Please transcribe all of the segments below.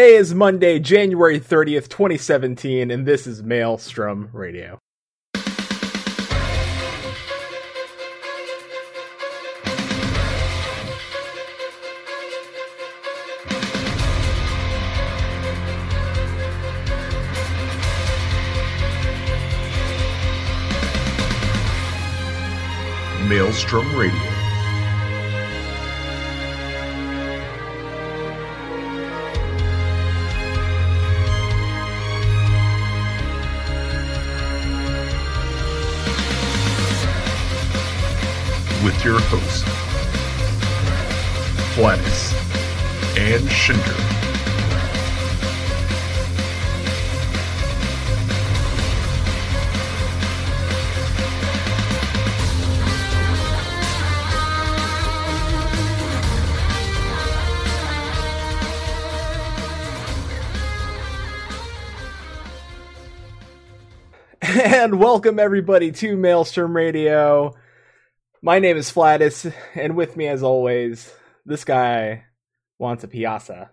Today is Monday, January 30th, 2017, and this is Maelstrom Radio. Maelstrom Radio. With your hosts, Flatus and Shinder. And welcome everybody to Maelstrom Radio. My name is Flatus, and with me as always, this guy wants a piazza.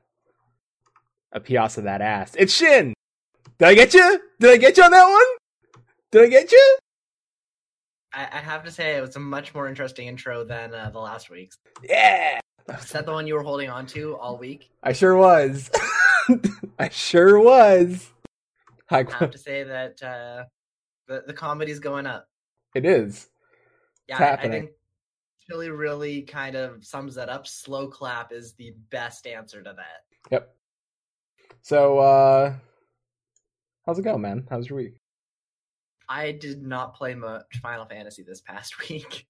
A piazza that ass. It's Shin! Did I get you? Did I get you on that one? Did I get you? I, I have to say it was a much more interesting intro than uh, the last week's. Yeah! Is that the one you were holding on to all week? I sure was. I sure was. I have to say that uh, the the comedy's going up. It is. Yeah, I, I think really, really kind of sums that up. Slow clap is the best answer to that. Yep. So, uh, how's it going, man? How's your week? I did not play much Final Fantasy this past week.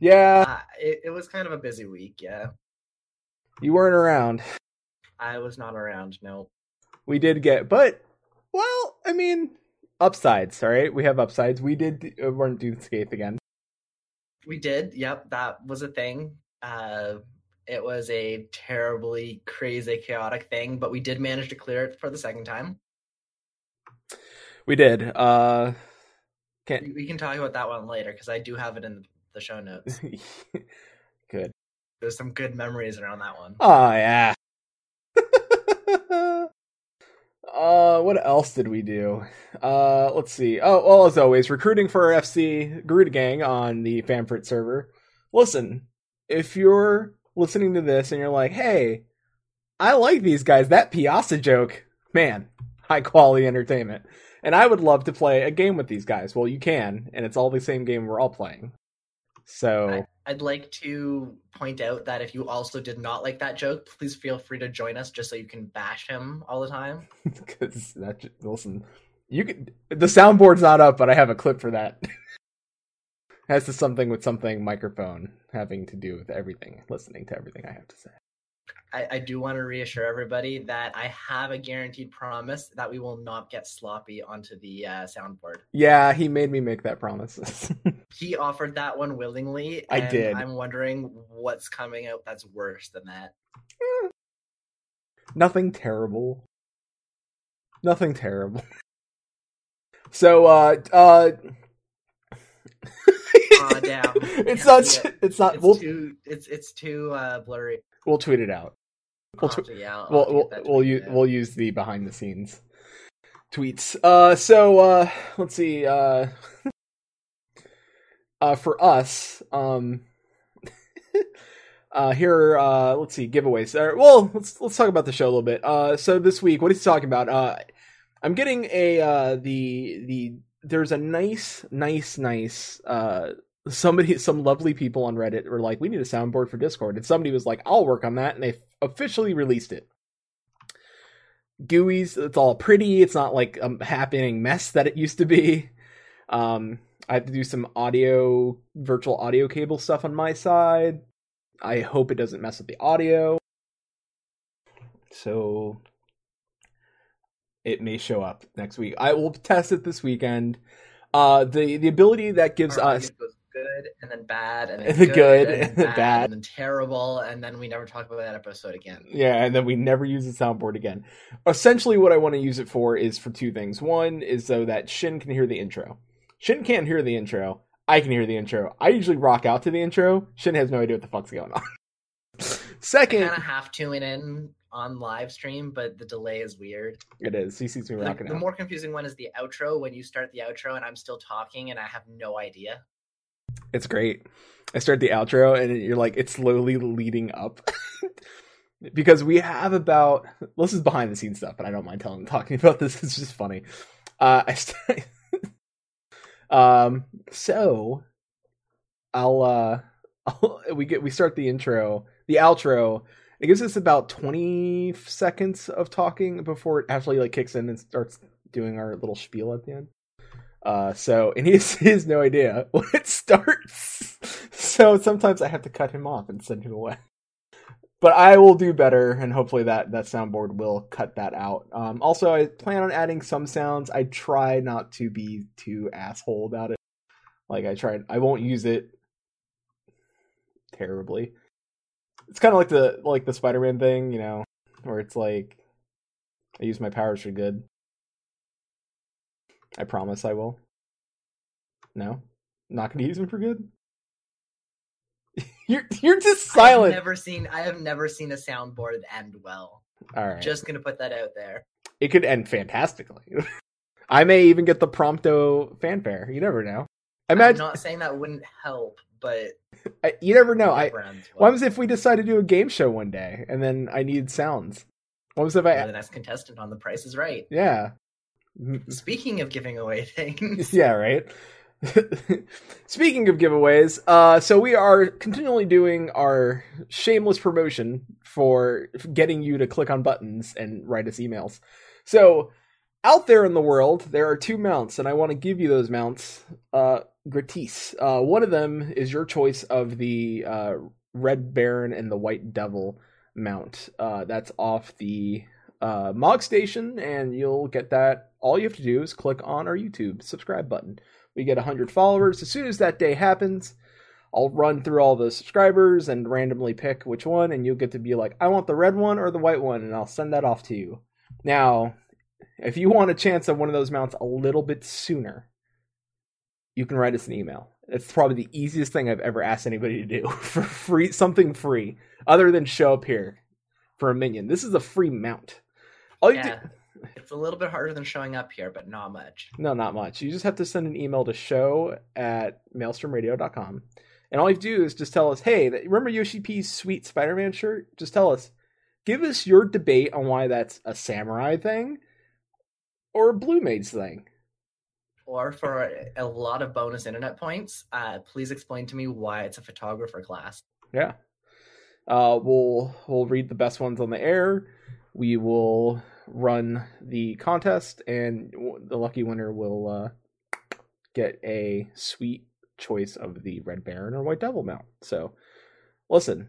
Yeah, Uh, it, it was kind of a busy week. Yeah, you weren't around. I was not around. No, We did get, but well, I mean, upsides. All right, we have upsides. We did uh, weren't doing Scaith again. We did. Yep, that was a thing. Uh, it was a terribly crazy, chaotic thing, but we did manage to clear it for the second time. We did. Uh, can't. We we can talk about that one later because I do have it in the show notes. Good. There's some good memories around that one. Oh yeah. Uh, what else did we do? Uh, let's see. Oh, well, as always, recruiting for our FC Garuda Gang on the Famfrit server. Listen, if you're listening to this and you're like, "Hey, I like these guys," that Piazza joke, man, high quality entertainment. And I would love to play a game with these guys. Well, you can, and it's all the same game we're all playing. So. I'd like to point out that if you also did not like that joke, please feel free to join us just so you can bash him all the time. because that j- listen you could the soundboard's not up but i have a clip for that has to something with something microphone having to do with everything listening to everything i have to say I, I do want to reassure everybody that I have a guaranteed promise that we will not get sloppy onto the uh, soundboard. yeah he made me make that promise He offered that one willingly. I did. I'm wondering what's coming out that's worse than that. nothing terrible nothing terrible so uh uh damn. it's not it's not It's we'll, too it's it's too uh, blurry. We'll tweet it out We'll tw- yeah, we'll we'll, we'll use we'll use the behind the scenes tweets. Uh, so uh, let's see. Uh, uh, for us, um, uh, here, uh, let's see giveaways. Uh, well, let's let's talk about the show a little bit. Uh, so this week, what is he talking about? Uh, I'm getting a uh the the there's a nice nice nice uh somebody some lovely people on reddit were like we need a soundboard for discord and somebody was like i'll work on that and they officially released it GUIs. It's all pretty. It's not like a happening mess that it used to be. Um, I have to do some audio, virtual audio cable stuff on my side. I hope it doesn't mess with the audio. So it may show up next week. I will test it this weekend. Uh, the the ability that gives Our us good and then bad and then The good, good and then the bad, bad. and then terrible and then we never talk about that episode again. Yeah, and then we never use the soundboard again. Essentially, what I want to use it for is for two things. One is so that Shin can hear the intro. Shin can't hear the intro. I can hear the intro. I usually rock out to the intro. Shin has no idea what the fuck's going on. I Second, kind of half tune in on live stream, but the delay is weird. It is. He sees me The, rocking the out. more confusing one is the outro when you start the outro and I'm still talking and I have no idea. It's great. I start the outro and you're like, it's slowly leading up. because we have about, this is behind the scenes stuff, but I don't mind telling talking about this. It's just funny. Uh, I st- um, so I'll, uh, I'll, we get, we start the intro, the outro. It gives us about 20 seconds of talking before it actually like kicks in and starts doing our little spiel at the end. Uh, so, and he has, he has no idea when it starts. So sometimes I have to cut him off and send him away. But I will do better, and hopefully that that soundboard will cut that out. Um, also, I plan on adding some sounds. I try not to be too asshole about it. Like I tried, I won't use it terribly. It's kind of like the like the Spider-Man thing, you know, where it's like I use my powers for good. I promise I will. No, not going to use them for good. you're you're just I've silent. never seen I have never seen a soundboard end well. All right, Just gonna put that out there. it could end fantastically. I may even get the prompto fanfare. You never know. I'm Imagine, not saying that wouldn't help, but I, you never know. I ends what well. happens if we decide to do a game show one day and then I need sounds? What was if You're I? the next contestant on The Price is Right. Yeah, Speaking of giving away things, yeah, right. Speaking of giveaways, uh, so we are continually doing our shameless promotion for getting you to click on buttons and write us emails. So, out there in the world, there are two mounts, and I want to give you those mounts uh, gratis. Uh, one of them is your choice of the uh, Red Baron and the White Devil mount. Uh, that's off the uh, Mog Station, and you'll get that. All you have to do is click on our YouTube subscribe button. We get 100 followers. As soon as that day happens, I'll run through all the subscribers and randomly pick which one, and you'll get to be like, I want the red one or the white one, and I'll send that off to you. Now, if you want a chance at one of those mounts a little bit sooner, you can write us an email. It's probably the easiest thing I've ever asked anybody to do for free, something free, other than show up here for a minion. This is a free mount. All you do, yeah, it's a little bit harder than showing up here, but not much. no, not much. You just have to send an email to show at maelstromradio.com. And all you do is just tell us, hey, remember Yoshi P's sweet Spider Man shirt? Just tell us, give us your debate on why that's a samurai thing or a Blue Mage thing. Or for a lot of bonus internet points, uh, please explain to me why it's a photographer class. Yeah. Uh, we'll we'll read the best ones on the air. We will run the contest, and w- the lucky winner will uh, get a sweet choice of the Red Baron or White Devil mount. So, listen,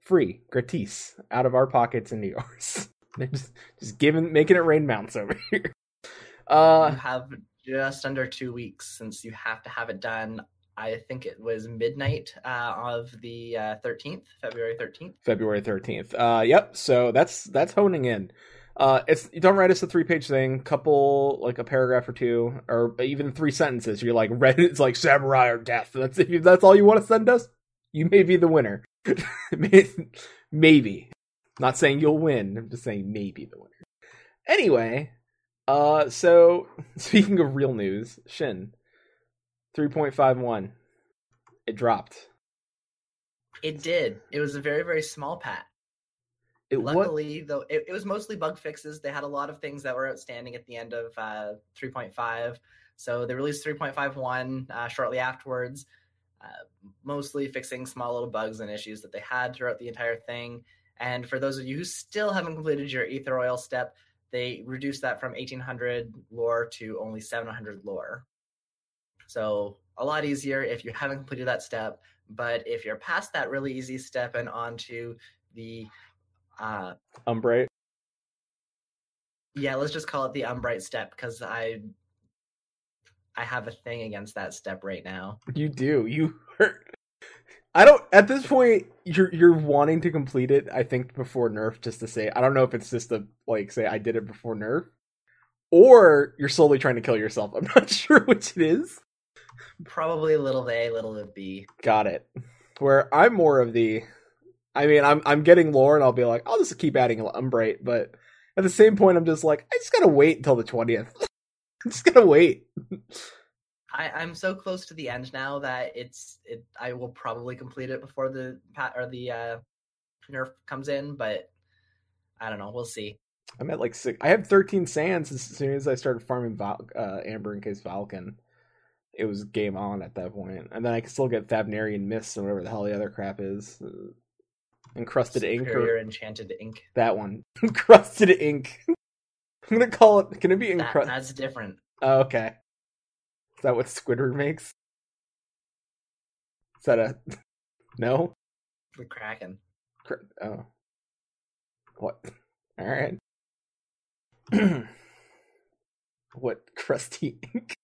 free, gratis, out of our pockets into yours. just just giving, making it rain mounts over here. you Uh, have just under two weeks since you have to have it done. I think it was midnight uh, of the uh, 13th, February 13th. February thirteenth. Uh, yep. So that's that's honing in. Uh, it's don't write us a three page thing, couple like a paragraph or two, or even three sentences. You're like read it's like samurai or death. That's if you, that's all you want to send us. You may be the winner. maybe. Not saying you'll win. I'm just saying maybe the winner. Anyway, uh, so speaking of real news, Shin, three point five one, it dropped. It did. It was a very, very small patch. It? Luckily, though, it, it was mostly bug fixes. They had a lot of things that were outstanding at the end of uh, 3.5. So they released 3.51 uh, shortly afterwards, uh, mostly fixing small little bugs and issues that they had throughout the entire thing. And for those of you who still haven't completed your Aether Oil step, they reduced that from 1800 lore to only 700 lore. So a lot easier if you haven't completed that step. But if you're past that really easy step and onto the uh Umbrite. yeah let's just call it the umbrite step because i i have a thing against that step right now You do. You hurt. I don't. At this point, you're you're wanting to complete it. I think before nerf, just to say. I don't know if it's just to like say I did it before nerf, or you're slowly trying to kill yourself. I'm not sure which it is. probably a little a little of b Got it. Where I'm more of the I mean, I'm I'm getting lore, and I'll be like, I'll just keep adding Umbrite, but at the same point, I'm just like, I just gotta wait until the twentieth. I'm just gotta wait. I, I'm so close to the end now that it's it. I will probably complete it before the pat or the uh, nerf comes in, but I don't know. We'll see. I'm at like six. I have 13 sands as soon as I started farming Val- uh, Amber and Case Falcon. It was game on at that point, and then I can still get Thavnairian Mists and whatever the hell the other crap is. Encrusted ink or enchanted ink. that one. encrusted ink. I'm gonna call it. Can it be That, encrusted? that's different. Oh, okay. Is that what Squidward makes? Is that a no? The Kraken. Cr- Oh, what? All right. what crusty ink?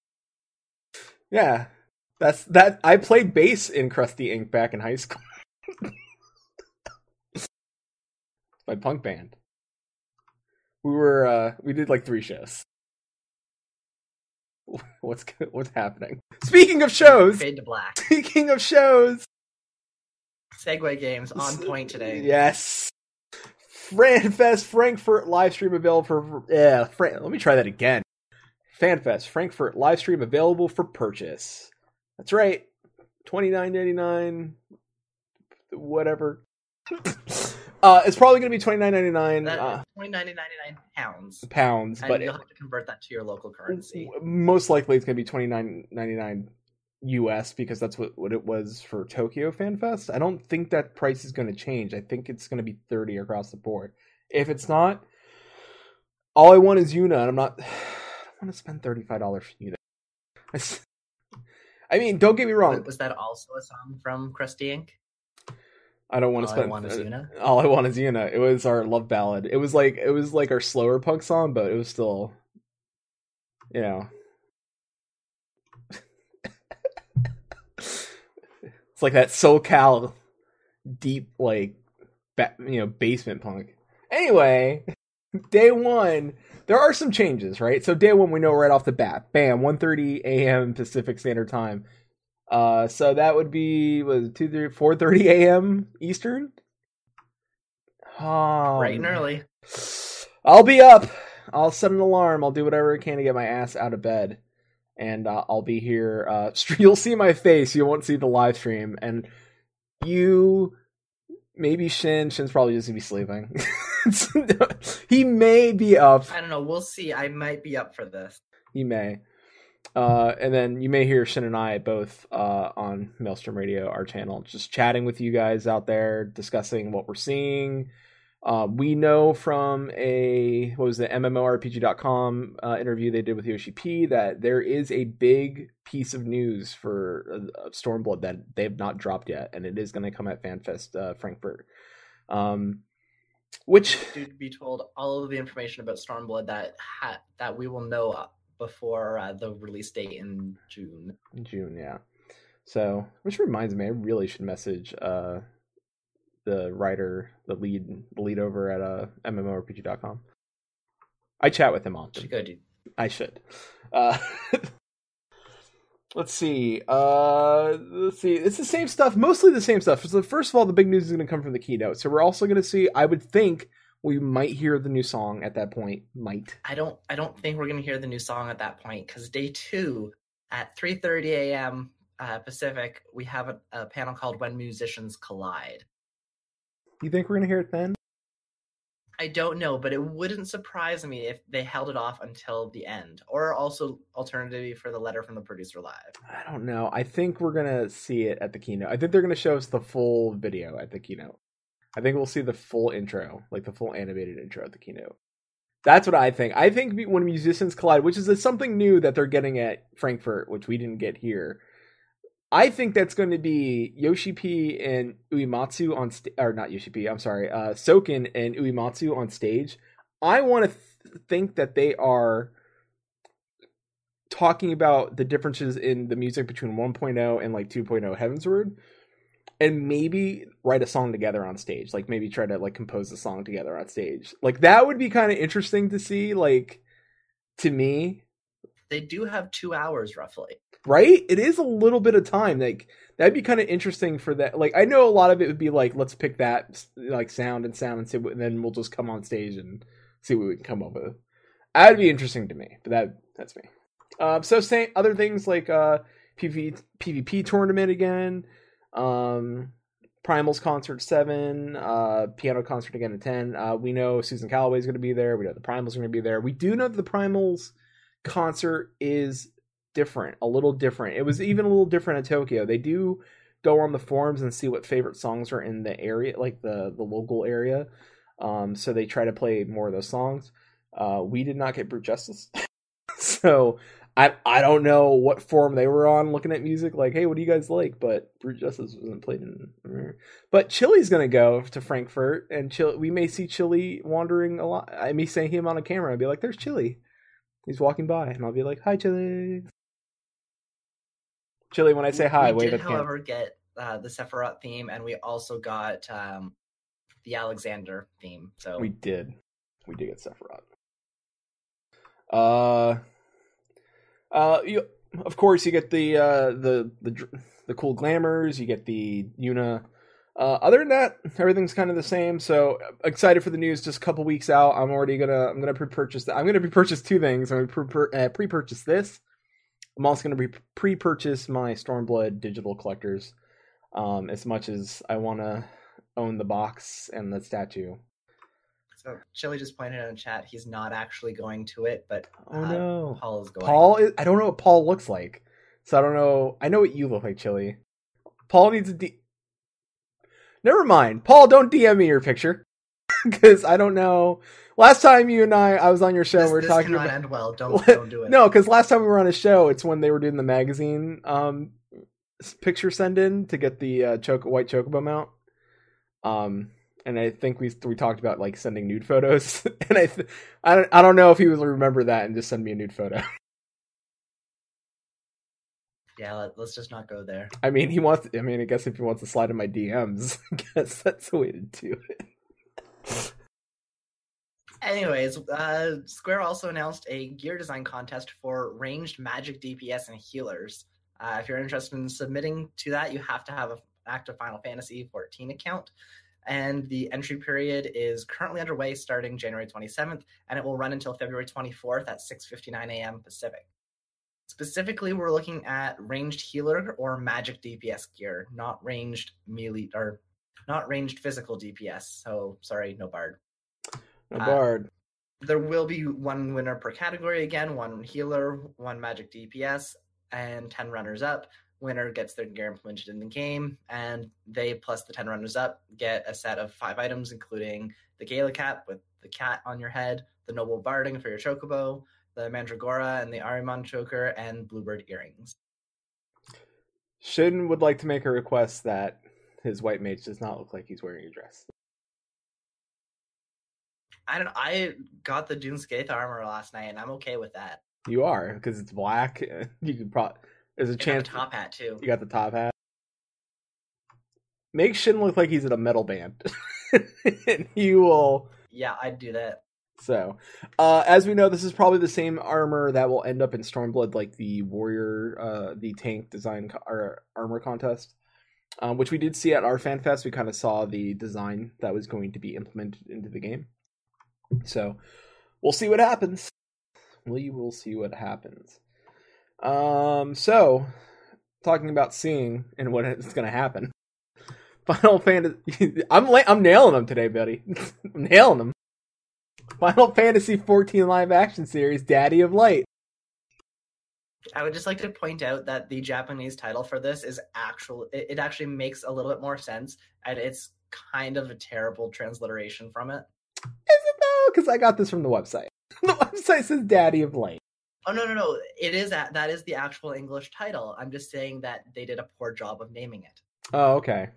yeah, that's that. I played bass in Crusty Ink back in high school. My punk band. We were uh we did like three shows. What's what's happening? Speaking of shows, Fade to black. speaking of shows, Segway games on point today. Yes. FanFest Frankfurt live stream available for yeah. Fran- let me try that again. FanFest Frankfurt live stream available for purchase. That's right. Twenty nine ninety nine. Whatever. uh, it's probably going to be twenty nine ninety nine. Uh, twenty nine ninety nine pounds. pounds, And but you'll have to convert that to your local currency. most likely it's going to be twenty nine ninety nine US because that's what, what it was for Tokyo Fan Fest. I don't think that price is going to change. I think it's going to be 30 across the board. If it's not, all I want is Yuna, and I'm not. I don't want to spend $35 for Yuna. I mean, don't get me wrong. Was that also a song from Krusty Ink? I don't want to spend. All I. Want Is Yuna? All I want is Yuna. It was our love ballad. It was like it was like our slower punk song, but it was still, you know, it's like that SoCal deep like, ba- you know, basement punk. Anyway, day one, there are some changes, right? So day one, we know right off the bat, bam, 1.30 a.m. Pacific Standard Time. Uh, so that would be was two thirty four thirty a.m. Eastern. Oh, Bright and early. I'll be up. I'll set an alarm. I'll do whatever I can to get my ass out of bed, and uh, I'll be here. Uh, you'll see my face. You won't see the live stream, and you maybe Shin. Shin's probably just gonna be sleeping. he may be up. I don't know. We'll see. I might be up for this. He may. Uh, and then you may hear Shin and I both uh, on Maelstrom Radio, our channel, just chatting with you guys out there, discussing what we're seeing. Uh, we know from a what was the MMORPG.com uh, interview they did with Yoshi P that there is a big piece of news for uh, Stormblood that they have not dropped yet, and it is going to come at FanFest uh, Frankfurt. Um, which To be told all of the information about Stormblood that ha- that we will know uh, before uh, the release date in June. June, yeah. So, which reminds me, I really should message uh the writer, the lead, the lead over at uh MMORPG.com. I chat with him often. Should go do. I should. Uh, let's see. Uh, let's see. It's the same stuff, mostly the same stuff. So first of all, the big news is going to come from the keynote. So we're also going to see. I would think we might hear the new song at that point. Might. I don't. I don't think we're gonna hear the new song at that point because day two at 3:30 a.m. Uh, Pacific, we have a, a panel called "When Musicians Collide." You think we're going to hear it then? I don't know, but it wouldn't surprise me if they held it off until the end, or also alternatively for the letter from the producer live. I don't know. I think we're gonna see it at the keynote. I think they're gonna show us the full video at the keynote. I think we'll see the full intro, like the full animated intro at the keynote. That's what I think. I think when musicians collide, which is something new that they're getting at Frankfurt, which we didn't get here. I think that's going to be Yoshi P and Uematsu on or not Yoshi P. I'm sorry, uh, Soken and Uematsu on stage. I want to th- think that they are talking about the differences in the music between 1.0 and like 2.0 Heavensward, and maybe write a song together on stage. Like maybe try to like compose a song together on stage. Like that would be kind of interesting to see. Like to me, They do have two hours roughly. right? It is a little bit of time. Like that'd be kind of interesting for that. Like I know a lot of it would be like, let's pick that like sound and sound and see, what, and then we'll just come on stage and see what we can come up with. That'd be interesting to me, but that that's me. Um, so saying other things like uh PV, PvP tournament again, um, Primal's concert seven, uh, piano concert again at ten. Uh, we know Susan Calloway's going to be there. We know the Primals are going to be there. We do know that the Primals concert is different, a little different. It was even a little different at Tokyo. They do go on the forums and see what favorite songs are in the area, like the the local area. Um, so they try to play more of those songs. Uh, we did not get Brute Justice, so I I don't know what form they were on looking at music. Like, hey, what do you guys like? But Brute Justice wasn't played in. But Chili's gonna go to Frankfurt, and Chili, we may see Chili wandering a lot. I may see him on a camera and be like, "There's Chili." He's walking by, and I'll be like, "Hi, Chili." Chili, when I say hi, we wave did, at camera. however, get uh, the Sephiroth theme, and we also got um, the Alexander theme. So We did. We did get Sephiroth. Uh, uh, you, of course, you get the uh, the the the cool glamours. You get the Yuna. Uh, other than that, everything's kind of the same. So excited for the news. Just a couple weeks out. I'm already gonna I'm gonna pre-purchase. I'm gonna pre-purchase two things. I'm gonna pre- uh, pre-purchase this. I'm also gonna pre- pre-purchase my Stormblood digital collectors. Um, as much as I want to own the box and the statue. So Chili just pointed out in chat he's not actually going to it, but Oh uh, no. Paul is going. Paul is, I don't know what Paul looks like. So I don't know. I know what you look like, Chili. Paul needs a D. Never mind. Paul, don't DM me your picture. Because I don't know. Last time you and I, I was on your show, This, we were talking about. end well. Don't don't do it. No, because last time we were on a show, it's when they were doing the magazine um, picture send in to get the uh, choco white chocobo mount. Um, and I think we we talked about like sending nude photos, and I th- I don't I don't know if he would remember that and just send me a nude photo. Yeah, let, us just not go there. I mean, he wants. I mean, I guess if he wants to slide in my DMs, I guess that's the way to do it. Anyways, uh, Square also announced a gear design contest for ranged magic DPS and healers. Uh, if you're interested in submitting to that, you have to have an active Final Fantasy 14 account. And the entry period is currently underway starting January 27th, and it will run until February 24th at 6:59 a.m. Pacific. Specifically, we're looking at ranged healer or magic DPS gear, not ranged melee or not ranged physical DPS. So sorry, no bard. No Uh, bard. There will be one winner per category again, one healer, one magic DPS, and 10 runners up. Winner gets their gear implemented in the game, and they plus the 10 runners up get a set of five items, including the Gala cap with the cat on your head, the Noble Barding for your Chocobo, the Mandragora and the Arimon choker, and Bluebird earrings. Shin would like to make a request that his white mage does not look like he's wearing a dress. I don't. I got the Dun Scaith armor last night, and I'm okay with that. You are because it's black. You could probably there's a I chance the top hat too. you got the top hat. Make Shin look like he's in a metal band, and he will. Yeah, I'd do that. So, uh, as we know, this is probably the same armor that will end up in Stormblood, like the warrior, uh, the tank design co- or armor contest, um, which we did see at our fan fest. We kind of saw the design that was going to be implemented into the game. So, we'll see what happens. We will see what happens. Um, so talking about seeing and what is going to happen. Final Fantasy. I'm la- I'm nailing them today, buddy. I'm nailing them. Final Fantasy 14 live action series, Daddy of Light. I would just like to point out that the Japanese title for this is actual. It, it actually makes a little bit more sense, and it's kind of a terrible transliteration from it. Is it though? Because I got this from the website. the website says Daddy of Light. Oh no no no! It is that that is the actual English title. I'm just saying that they did a poor job of naming it. Oh, okay.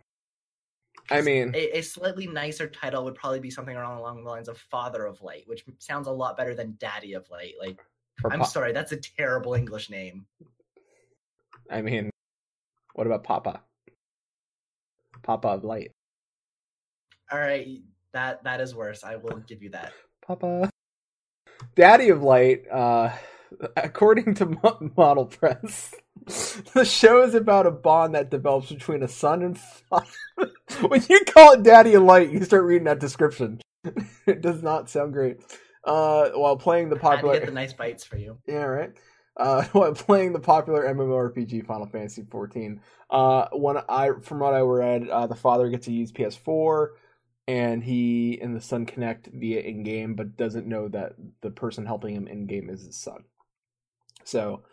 I mean, A, a slightly nicer title would probably be something around along the lines of Father of Light, which sounds a lot better than Daddy of Light. Like, I'm Pa- sorry, that's a terrible English name. I mean, what about Papa? Papa of Light. All right, that that is worse. I will give you that. Papa. Daddy of Light, uh, according to Mo- Model Press, the show is about a bond that develops between a son and father. when you call it Daddy and Light, you start reading that description. it does not sound great. Uh, while playing the popular, get the nice bites for you. yeah, right. Uh, while playing the popular MMORPG Final Fantasy XIV, uh, when I from what I read, uh, the father gets to use PS4, and he and the son connect via in game, but doesn't know that the person helping him in game is his son. So,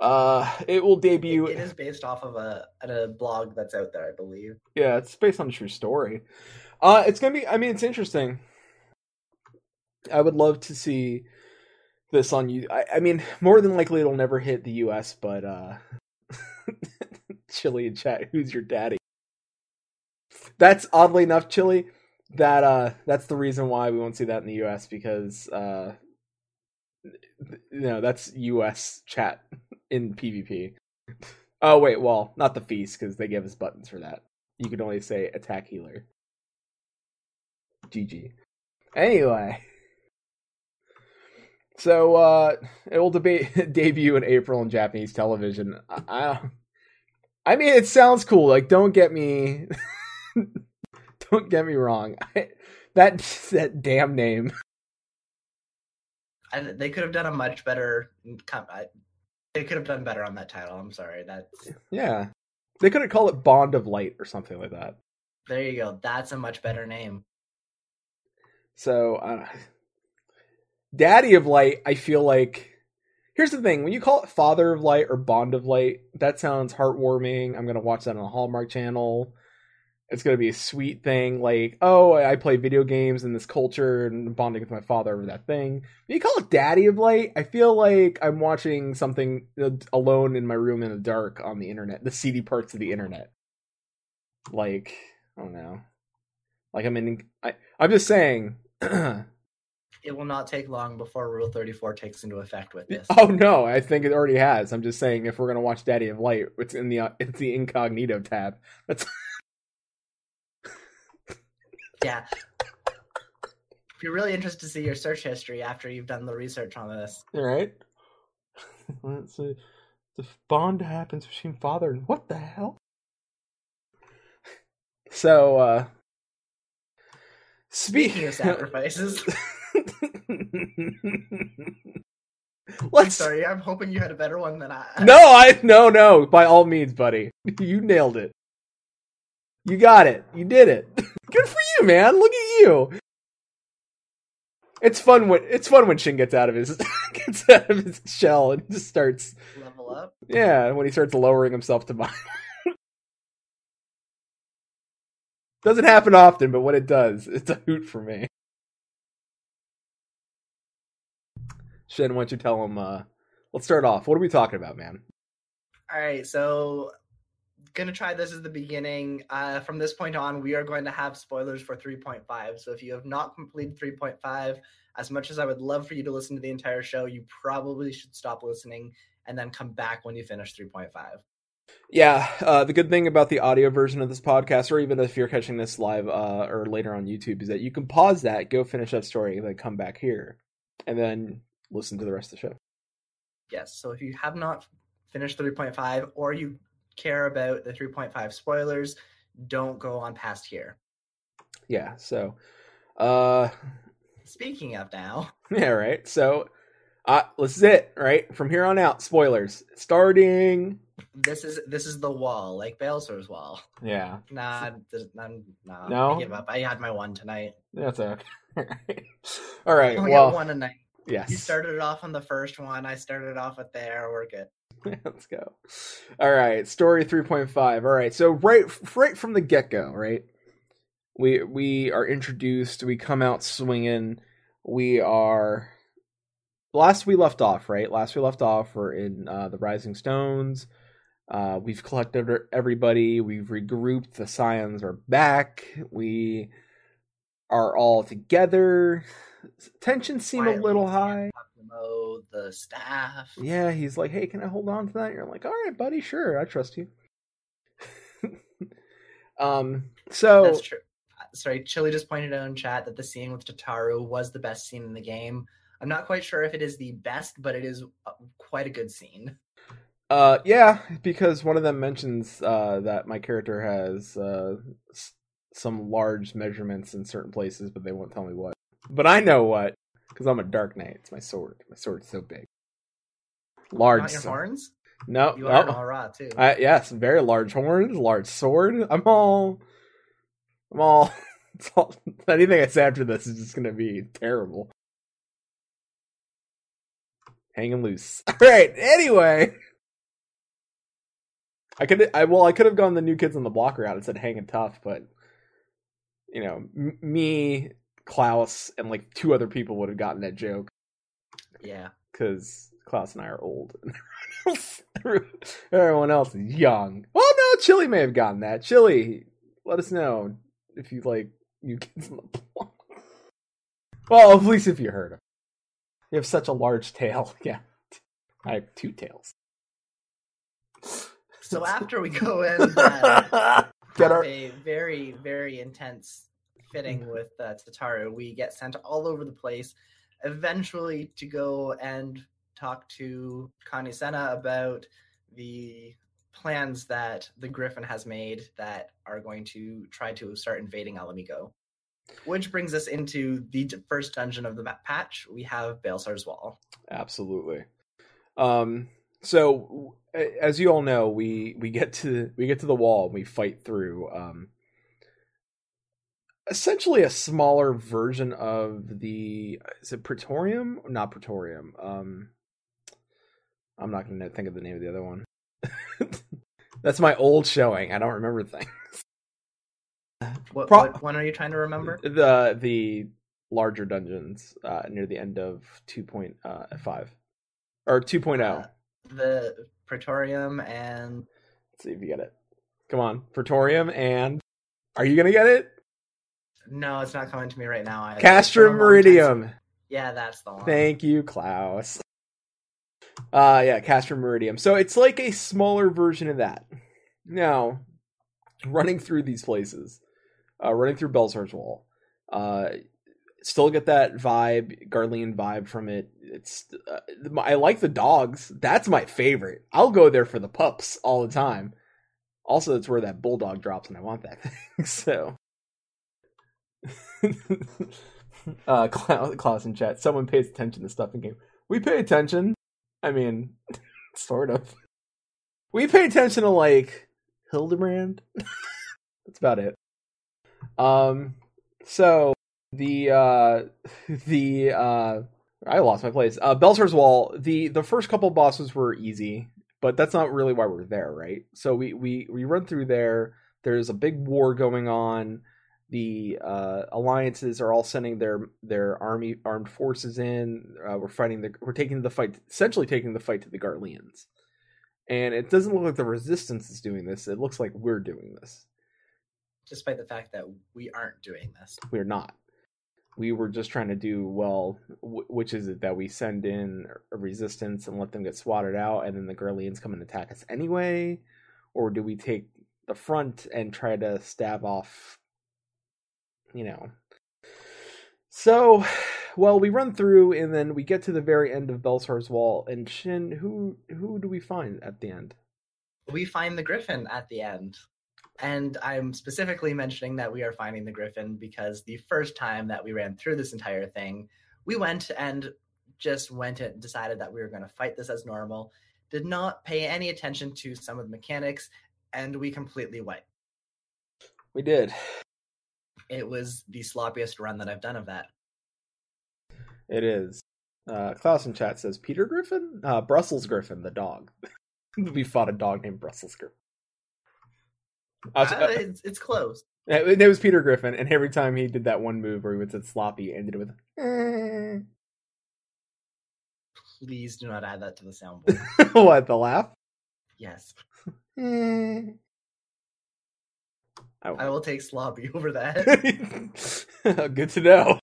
uh, it will It, debut. it is based off of a a blog that's out there, I believe. Yeah, it's based on a true story. Uh, it's gonna be. I mean, it's interesting. I would love to see this on you. I, I mean, more than likely it'll never hit the U.S. But uh, Chili in chat, who's your daddy? That's oddly enough, Chili. That uh, that's the reason why we won't see that in the U.S. because uh, know that's U.S. chat in PvP. Oh wait, well, not the feast because they give us buttons for that. You can only say attack healer. GG. Anyway. So uh it will debate debut in April on Japanese television. I, I I mean it sounds cool. Like don't get me don't get me wrong. I, that that damn name. And they could have done a much better. I- They could have done better on that title. I'm sorry. That's Yeah. They could have called it Bond of Light or something like that. there. You go. That's a much better name. So, uh, Daddy of Light, I feel like. Here's the thing when you call it Father of Light or Bond of Light, that sounds heartwarming. I'm going to watch that on the Hallmark channel. It's going to be a sweet thing. Like, oh, I play video games in this culture and bonding with my father over that thing. You call it Daddy of Light, I feel like I'm watching something uh, alone in my room in the dark on the internet, the seedy parts of the internet. Like, I don't know. Like, I'm in. I, I'm just saying. It will not take long before Rule 34 takes into effect with this. Oh no, I think it already has. I'm just saying if we're gonna watch Daddy of Light, it's in the uh, it's the incognito tab. That's Yeah. If you're really interested to see your search history after you've done the research on this, all right. Let's see. The bond happens between father and what the hell? So, uh speaking of sacrifices, I'm sorry, I'm hoping you had a better one than I. No, I no no. By all means, buddy, you nailed it. You got it. You did it. Good for you, man. Look at you. It's fun when it's fun when Shin gets out of his gets out of his shell and just starts. level up. Yeah, when he starts lowering himself to mine. Doesn't happen often, but when it does, it's a hoot for me. Shin, why don't you tell him? Uh, let's start off. What are we talking about, man? All right, so gonna try this as the beginning. Uh, from this point on, we are going to have spoilers for 3.5. So if you have not completed 3.5, as much as I would love for you to listen to the entire show, you probably should stop listening and then come back when you finish 3.5. Yeah, uh, the good thing about the audio version of this podcast, or even if you're catching this live uh, or later on YouTube, is that you can pause that, go finish that story, and then come back here, and then listen to the rest of the show. Yes. So if you have not finished 3.5 or you care about the 3.5 spoilers, don't go on past here. Yeah. So, uh, Speaking of now, yeah, right. So, uh, this is it, right? From here on out, spoilers starting. this is this is the wall, like Baelsar's wall. Yeah, Nah, there's none. Nah, No? I give up. I had my one tonight. that's okay. All right. I only Well, one tonight. night. yes. You started it off on the first one. I started off with there. We're good. Let's go. All right, story 3.5. All right. So right right from the get-go, right? We we are introduced, we come out swinging. We are last we left off, right? Last we left off we're in uh the Rising Stones. Uh we've collected everybody, we've regrouped, the Scions are back. We are all together. Tensions seem a little high. Mo, the staff. Yeah, he's like, "Hey, can I hold on to that?" You're like, "All right, buddy, sure, I trust you." um, so That's true. Uh, Sorry, Chili just pointed out in chat that the scene with Tataru was the best scene in the game. I'm not quite sure if it is the best, but it is uh, quite a good scene. Uh, yeah, because one of them mentions uh, that my character has uh, s- some large measurements in certain places, but they won't tell me what. But I know what, because I'm a Dark Knight. It's my sword. My sword's so big, large. Not your so- horns. No, You are no. all raw too. I, yes, very large horns, large sword. I'm all, I'm all, it's all. Anything I say after this is just gonna be terrible. Hanging loose. All right. Anyway, I could, I well, I could have gone the new kids on the block route and said hanging tough, but you know, m- me, Klaus, and like two other people would have gotten that joke yeah. because Klaus and I are old. Everyone else is young. Well, no, Chili may have gotten that. Chili, let us know if you like you Kids on the Block. Well, at least if you heard him. You have such a large tail. Yeah, I have two tails. So after we go in, uh, Get our a very very intense fitting with uh, Tataru. We get sent all over the place. Eventually, to go and talk to Kan-E-Senna about the plans that the Griffin has made that are going to try to start invading Ala Mhigo. Which brings us into the first dungeon of the map patch. We have Baelsar's Wall. Absolutely. Um so as you all know, we we get to we get to the wall and we fight through um essentially a smaller version of the is it Praetorium? Not Praetorium. Um I'm not going to think of the name of the other one. That's my old showing. I don't remember things. What, Pro- what one are you trying to remember? The the larger dungeons uh near the end of 2.5 or 2.0. Uh, the Praetorium and Let's see if you get it. Come on, Praetorium, and are you gonna get it? No, it's not coming to me right now. I- Castrum it's been a long time Meridium. Yeah, that's the one. Thank you, Klaus. Uh yeah, Castrum Meridium. So it's like a smaller version of that. Now, running through these places, uh running through Baelsar's Wall, uh still get that vibe, Garlean vibe from it. It's uh, I like the dogs. That's my favorite. I'll go there for the pups all the time. Also, it's where that bulldog drops, and I want that thing. So, uh, Klaus, in chat. Someone pays attention to stuff in game. We pay attention. I mean, sort of. We pay attention to like Hildebrand. That's about it. Um. So the uh the uh I lost my place. Uh Baelsar's Wall, the the first couple bosses were easy, but that's not really why we're there, right? So we we we run through there. There's a big war going on. The uh alliances are all sending their their army armed forces in. Uh, we're fighting the we're taking the fight essentially taking the fight to the Garleans. And it doesn't look like the resistance is doing this. It looks like we're doing this. Despite the fact that we aren't doing this. we're not. We were just trying to do well. Wh- which is it that we send in a resistance and let them get swatted out, and then the Garleans come and attack us anyway, or do we take the front and try to stab off? You know. So, well, we run through, and then we get to the very end of Baelsar's Wall, and Shin, who who do we find at the end? We find the Griffin at the end. And I'm specifically mentioning that we are finding the Griffin because the first time that we ran through this entire thing, we went and just went and decided that we were going to fight this as normal, did not pay any attention to some of the mechanics, and we completely wiped. We did. It was the sloppiest run that I've done of that. It is. Uh, Klaus in chat says Peter Griffin, uh, Brussels Griffin, the dog. we fought a dog named Brussels Griffin. Was- Uh, it's, it's close. it, it was Peter Griffin, and every time he did that one move where he went to sloppy, ended with. "Eh." Please do not add that to the soundboard. what the laugh? yes, Eh. I will take sloppy over that. Good to know.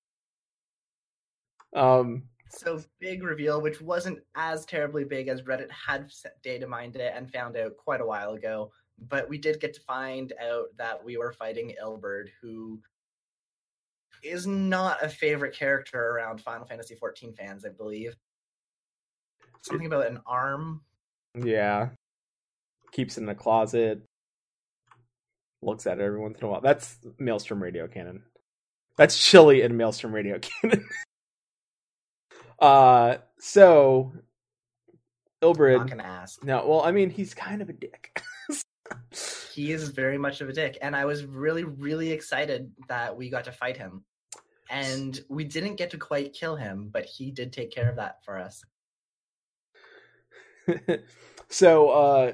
Um, So big reveal, which wasn't as terribly big as Reddit had data mined it and found out quite a while ago. But we did get to find out that we were fighting Ilberd, who is not a favorite character around Final Fantasy XIV fans, I believe. Something about an arm. Yeah. Keeps it in a closet. Looks at it every once in a while. That's Maelstrom Radio Canon. That's Chili in Maelstrom Radio Canon. uh so I'm Ilberd not gonna ask. No, well, I mean he's kind of a dick. He is very much of a dick, and I was really, really excited that we got to fight him. And we didn't get to quite kill him, but he did take care of that for us. so uh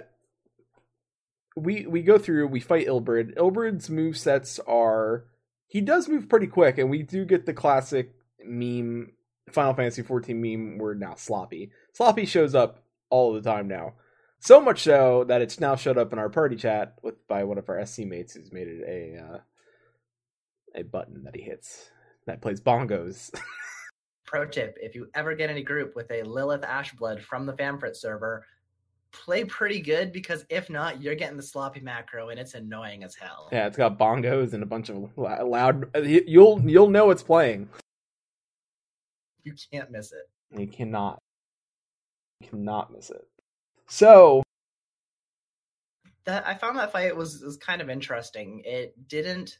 we we go through we fight Ilberd. Ilberd's move sets are he does move pretty quick and we do get the classic meme Final Fantasy 14 meme word now sloppy. Sloppy shows up all the time now. So much so that it's now showed up in our party chat with by one of our SC mates who's made it a uh, a button that he hits that plays bongos. Pro tip if you ever get any group with a Lilith Ashblood from the Famfrit server, play pretty good because if not, you're getting the sloppy macro and it's annoying as hell. Yeah, it's got bongos and a bunch of loud. You'll you'll know it's playing. You can't miss it. You cannot, you cannot miss it. So That I found that fight was, was kind of interesting. It didn't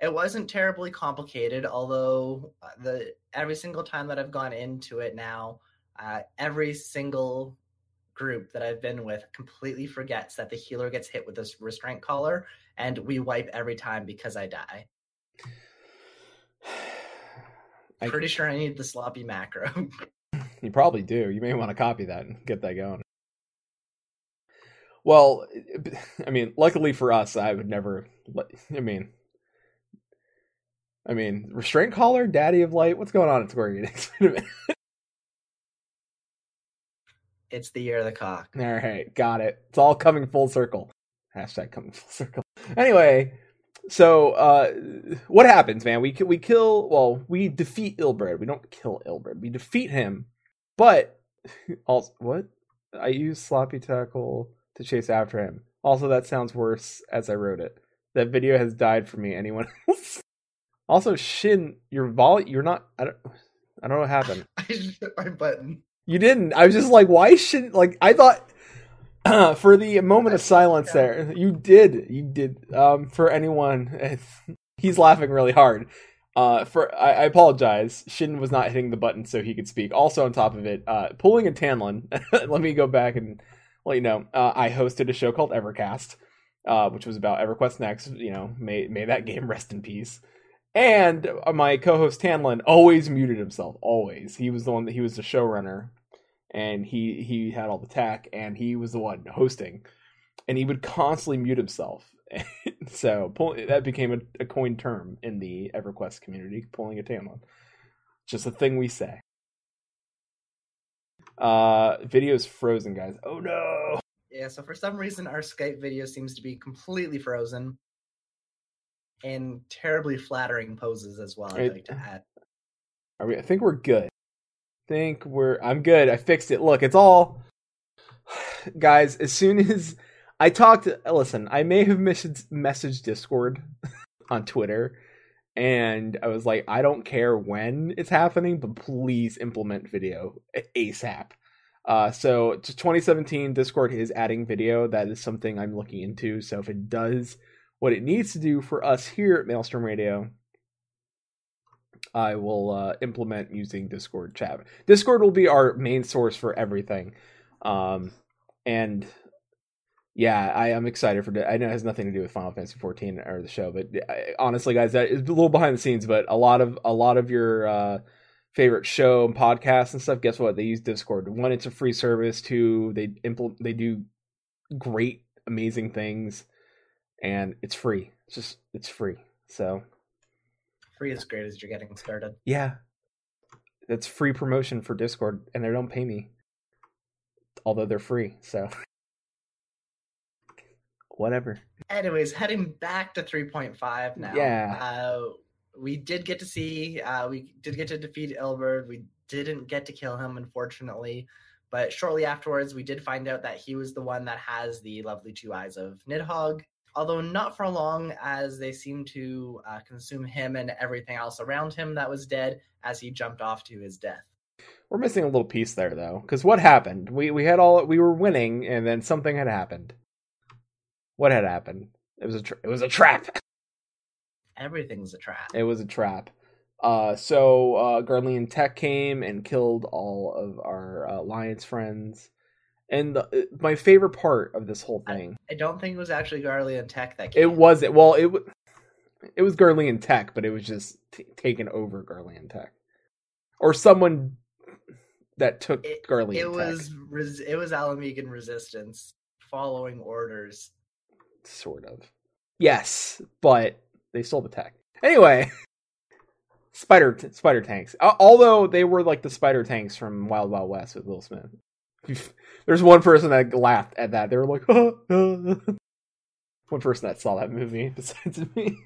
it wasn't terribly complicated, although uh, the every single time that I've gone into it now, uh, every single group that I've been with completely forgets that the healer gets hit with this restraint collar, and we wipe every time because I die. I- Pretty sure I need the sloppy macro. you probably do. You may want to copy that and get that going. Well, I mean, luckily for us, I would never. I mean, I mean, restraint collar, daddy of light. What's going on at Square Enix? Wait a minute. it's the year of the cock. All right, got it. It's all coming full circle. Hashtag coming full circle. Anyway, so uh what happens, man? We we kill. Well, we defeat Ilberd. We don't kill Ilberd. We defeat him, but also what? I use sloppy tackle to chase after him. Also, that sounds worse as I wrote it. That video has died for me. Anyone else? Also, Shin, your vol, you're not. I don't. I don't know what happened. I just hit my button. You didn't. I was just like, why shouldn't like I thought for the moment of silence there. You did. You did. Um for anyone he's laughing really hard. Uh for I, I apologize. Shin was not hitting the button so he could speak. Also on top of it, uh pulling a Tanlin. let me go back and let you know. Uh I hosted a show called Evercast, uh, which was about EverQuest Next, you know, may may that game rest in peace. And my co-host Tanlin always muted himself. Always, he was the one that he was the showrunner, and he he had all the tech, and he was the one hosting, and he would constantly mute himself. so pull, that became a, a coined term in the EverQuest community, pulling a Tanlin. Just a thing we say. Uh, video's frozen, guys. Oh no! Yeah, so for some reason our Skype video seems to be completely frozen. In terribly flattering poses as well, I'd It- like to add. Are we? I think we're good. Think we're. I'm good. I fixed it. Look, it's all. Guys, as soon as I talked, listen, I may have messaged, messaged Discord on Twitter, and I was like, I don't care when it's happening, but please implement video ASAP. Uh, so to 2017, Discord is adding video. That is something I'm looking into. So if it does what it needs to do for us here at Maelstrom Radio, I will uh, implement using Discord chat. Discord will be our main source for everything. Um, and yeah, I am excited for. I know it has nothing to do with Final Fantasy 14 or the show, but I, honestly, guys, that is a little behind the scenes. But a lot of a lot of your uh, favorite show and podcasts and stuff, guess what? They use Discord. One, it's a free service. Two, they implement they do great, amazing things, and it's free. It's just it's free. So Free is great as you're getting started. yeah. That's free promotion for Discord and they don't pay me. Although they're free, so whatever. Anyways, heading back to 3.5 now. Yeah. Uh, we did get to see, uh, we did get to defeat Ilberd. We didn't get to kill him, unfortunately. But shortly afterwards, we did find out that he was the one that has the lovely two eyes of Nidhogg. Although not for long, as they seemed to uh, consume him and everything else around him that was dead as he jumped off to his death. We're missing a little piece there though, because what happened? We we had all we were winning, and then something had happened. What had happened? It was a tra- it was a trap. Everything's a trap. It was a trap. Uh, so uh, Garlean Tech came and killed all of our uh, Alliance friends. And the, uh, my favorite part of this whole thing, I don't think it was actually Garlean Tech that came. it wasn't. Well, it it was Garlean Tech, but it was just t- taken over Garlean Tech, or someone that took It- Garlean It was res- it was Ala Mhigan Resistance following orders. sort of. Yes, but they stole the tech. Anyway, spider t- spider tanks. Al- Although they were like the spider tanks from Wild Wild West with Will Smith. There's one person that laughed at that. They were like, one person that saw that movie besides me.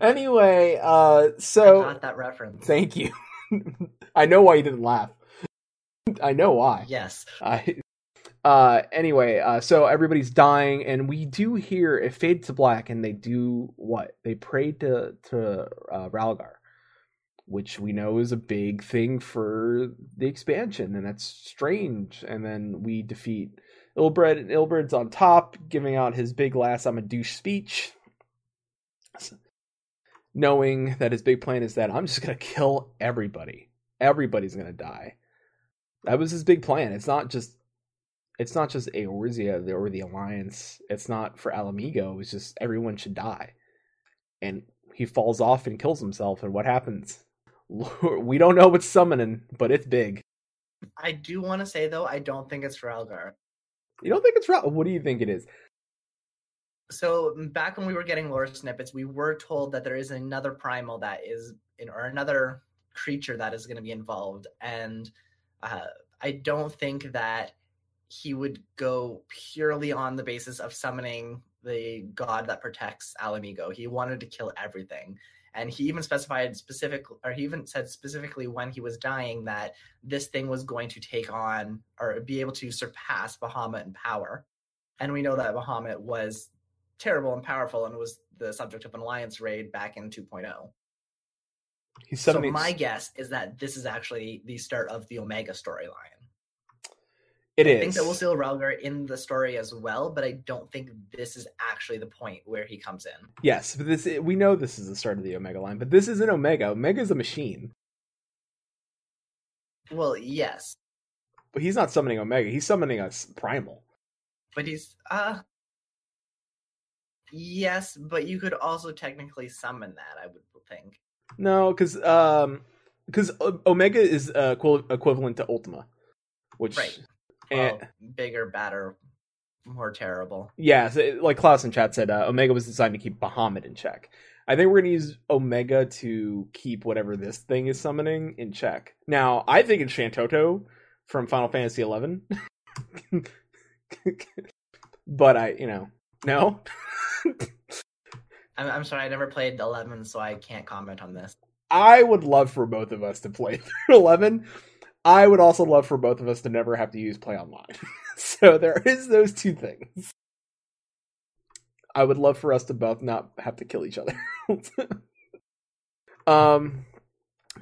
Anyway, uh, so I got that reference. thank you. I know why you didn't laugh. I know why. Yes. I uh anyway, uh so everybody's dying and we do hear it fade to black and they do what? They pray to to uh Rhalgr, which we know is a big thing for the expansion and that's strange. And then we defeat Ilberd and Ilberd's on top, giving out his big last I'm a douche speech. Knowing that his big plan is that I'm just gonna kill everybody. Everybody's gonna die. That was his big plan. It's not just it's not just Eorzea or the Alliance. It's not for Ala Mhigo. It's just everyone should die. And he falls off and kills himself. And what happens? We don't know what's summoning, but it's big. I do want to say though, I don't think it's Rhalgr. You don't think it's right? What do you think it is? So back when we were getting lore snippets, we were told that there is another primal that is in, or another creature that is going to be involved, and uh, I don't think that he would go purely on the basis of summoning the god that protects Ala Mhigo. He wanted to kill everything. And he even specified specific, or he even said specifically when he was dying that this thing was going to take on or be able to surpass Bahamut in power. And we know that Bahamut was terrible and powerful and was the subject of an alliance raid back in 2.0. He's So my guess is that this is actually the start of the Omega storyline. It I is. think that we'll see Rhalgr in the story as well, but I don't think this is actually the point where he comes in. Yes, but this we know this is the start of the Omega line, but this isn't Omega. Omega's a machine, Well, yes, but he's not summoning Omega. He's summoning a Primal. but he's uh yes, but you could also technically summon that, I would think. No, because um, because Omega is uh, equivalent to Ultima, which Right. And, Well, bigger, badder, more terrible. yeah, so like Klaus in chat said, uh, Omega was designed to keep Bahamut in check. I think we're gonna use Omega to keep whatever this thing is summoning in check. Now, I think it's Shantoto from Final Fantasy Eleven, but I, you know, no. I'm, I'm sorry, I never played 11, so I can't comment on this. I would love for both of us to play through 11. I would also love for both of us to never have to use play online. so there is those two things. I would love for us to both not have to kill each other. um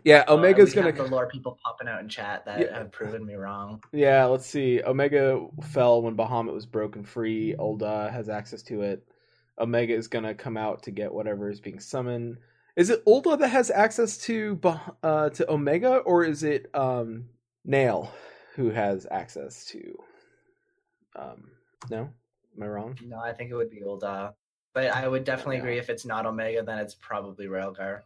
yeah, Well, Omega's we gonna have the lore people popping out in chat that Yeah. have proven me wrong. Yeah, let's see. Omega fell when Bahamut was broken free. Ul'dah has access to it. Omega is gonna come out to get whatever is being summoned. Is it Ul'dah that has access to uh, to Omega, or is it um, Nail who has access to? Um, no, am I wrong? No, I think it would be Ul'dah. But I would definitely Yeah. agree if it's not Omega, then it's probably Rhalgr.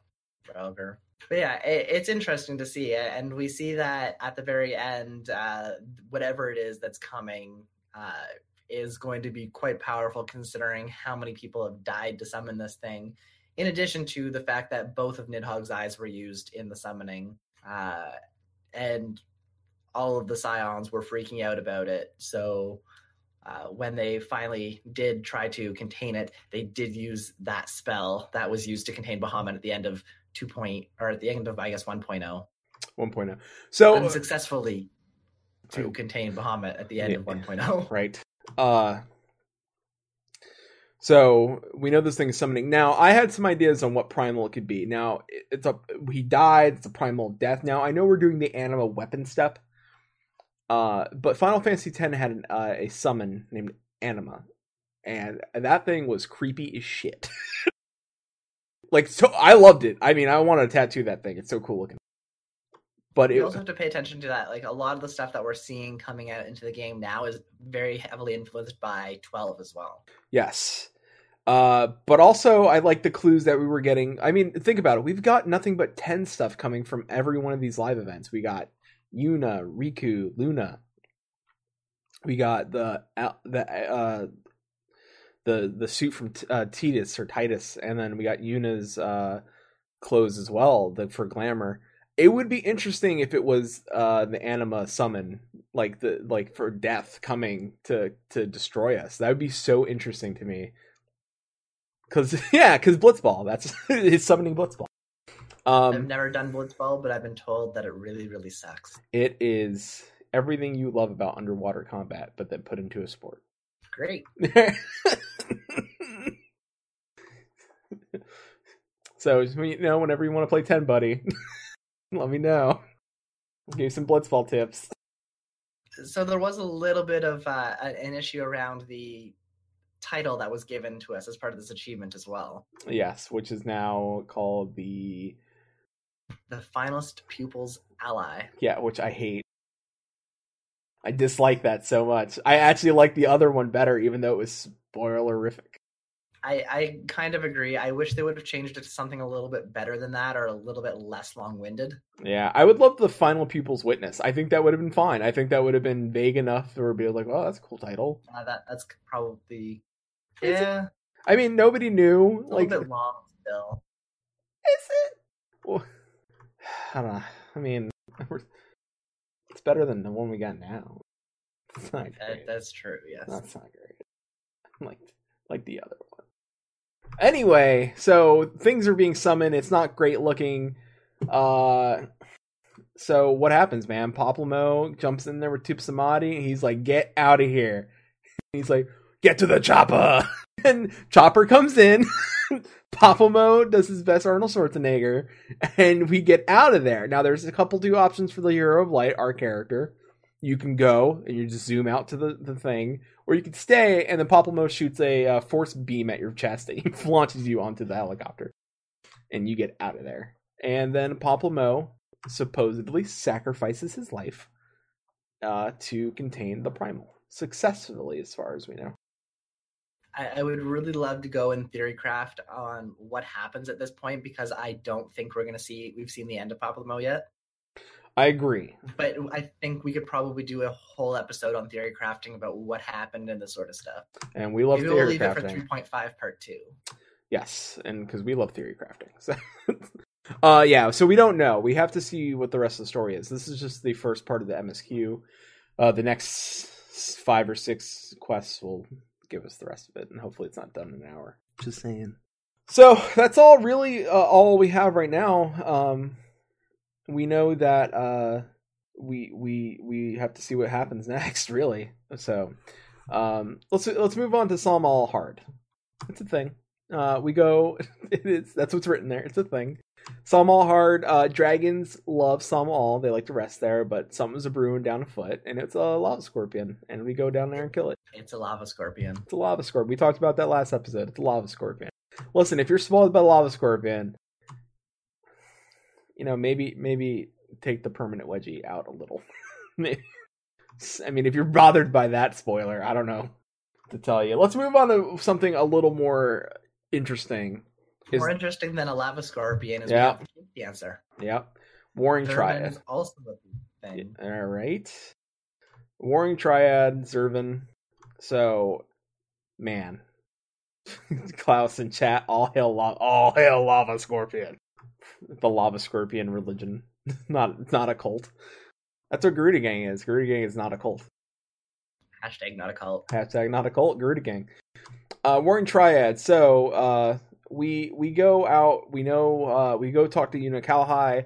Rhalgr. But yeah, it, it's interesting to see. And we see that at the very end, uh, whatever it is that's coming uh, is going to be quite powerful considering how many people have died to summon this thing. In addition to the fact that both of Nidhogg's eyes were used in the summoning. Uh, and all of the scions were freaking out about it. So uh, when they finally did try to contain it, they did use that spell that was used to contain Bahamut at the end of two point or at the end of I guess 1.0 1.0. So unsuccessfully to contain Bahamut at the end of Yeah. 1.0. right. Uh So we know this thing is summoning. Now I had some ideas on what primal it could be. Now it's a he died. It's a primal death. Now I know we're doing the animal weapon step, uh, but Final Fantasy X had an, uh, a summon named Anima, and that thing was creepy as shit. like so, I loved it. I mean, I want to tattoo that thing. It's so cool looking. But You it, also have to pay attention to that. Like a lot of the stuff that we're seeing coming out into the game now is very heavily influenced by 12 as well. Yes. Uh, but also, I like the clues that we were getting. I mean, think about it. We've got nothing but 10 stuff coming from every one of these live events. We got Yuna, Rikku, Luna. We got the the uh, the the suit from uh, Titus or Titus, and then we got Yuna's uh, clothes as well, the for glamour. It would be interesting if it was uh, the anima summon, like the like for death coming to to destroy us. That would be so interesting to me. Cause yeah, cause Blitzball. That's it's summoning Blitzball. I've Um, never done Blitzball, but I've been told that it really, really sucks. it is everything you love about underwater combat, but then put into a sport. Great. so you know, whenever you want to play ten, buddy, let me know. I'll give you some Blitzball tips. So there was a little bit of uh, an issue around the title that was given to us as part of this achievement as well. Yes, which is now called the The finalist pupils ally. yeah, which I hate. I dislike that so much. I actually like the other one better, even though it was spoilerific. I, I kind of agree. I wish they would have changed it to something a little bit better than that or a little bit less long winded. Yeah, I would love the final pupil's witness. I think that would have been fine. I think that would have been vague enough to be like, oh, that's a cool title. Uh, that That's probably. It? Yeah, I mean, nobody knew. a little Like, bit long still. is it? Well, I don't know. I mean, it's better than the one we got now. It's not That, great. that's true, yes. That's not great. Like, like the other one. Anyway, so things are being summoned. It's not great looking. Uh, so what happens, man? Papalymo jumps in there with Tube Samadhi. He's like, "Get out of here!" He's like, "Get to the chopper!" And Chopper comes in. Papalymo does his best Arnold Schwarzenegger, and we get out of there. Now, there's a couple two options for the Hero of Light, our character. You can go and you just zoom out to the, the thing, or you can stay and then Papalymo shoots a uh, force beam at your chest and he launches you onto the helicopter, and you get out of there. And then Papalymo supposedly sacrifices his life uh, to contain the primal successfully, as far as we know. I, I would really love to go in theorycraft on what happens at this point because I don't think we're gonna see we've seen the end of Papalymo yet. I agree. But I think we could probably do a whole episode on theory crafting about what happened and this sort of stuff. And we love Maybe we'll theory leave it for 3.5 part two. Yes, and because we love theory crafting. So, uh, yeah. So we don't know. We have to see what the rest of the story is. This is just the first part of the MSQ. Uh, the next five or six quests will give us the rest of it, and hopefully it's not done in an hour. Just saying. So that's all really uh, all we have right now. Um, we know that uh, we we we have to see what happens next, really. So um, let's let's move on to Sohm Al Hard. It's a thing. Uh, we go. It is. That's what's written there. It's a thing. Sohm Al hard. Uh, dragons love Sohm Al. They like to rest there, but something's a brewing down a foot, and it's a lava scorpion, and we go down there and kill it. It's a lava scorpion. It's a lava scorpion. We talked about that last episode. It's a lava scorpion. Listen, if you're spoiled by a lava scorpion, you know maybe maybe take the permanent wedgie out a little. I mean, if you're bothered by that spoiler, I don't know to tell you. Let's move on to something a little more interesting. Is, More interesting than a lava scorpion is Yeah. the answer. Yep. Warring Triad. is also a thing. All right. Warring Triad, Zurvan. So, man. Klaus in chat, all hail lava, all hail lava scorpion. The lava scorpion religion, not not a cult. That's what Garuda Gang is. Garuda Gang is not a cult. Hashtag not a cult. Hashtag not a cult. Garuda Gang. Uh, Warring Triad. So uh, we we go out. We know uh, we go talk to Unukalhai,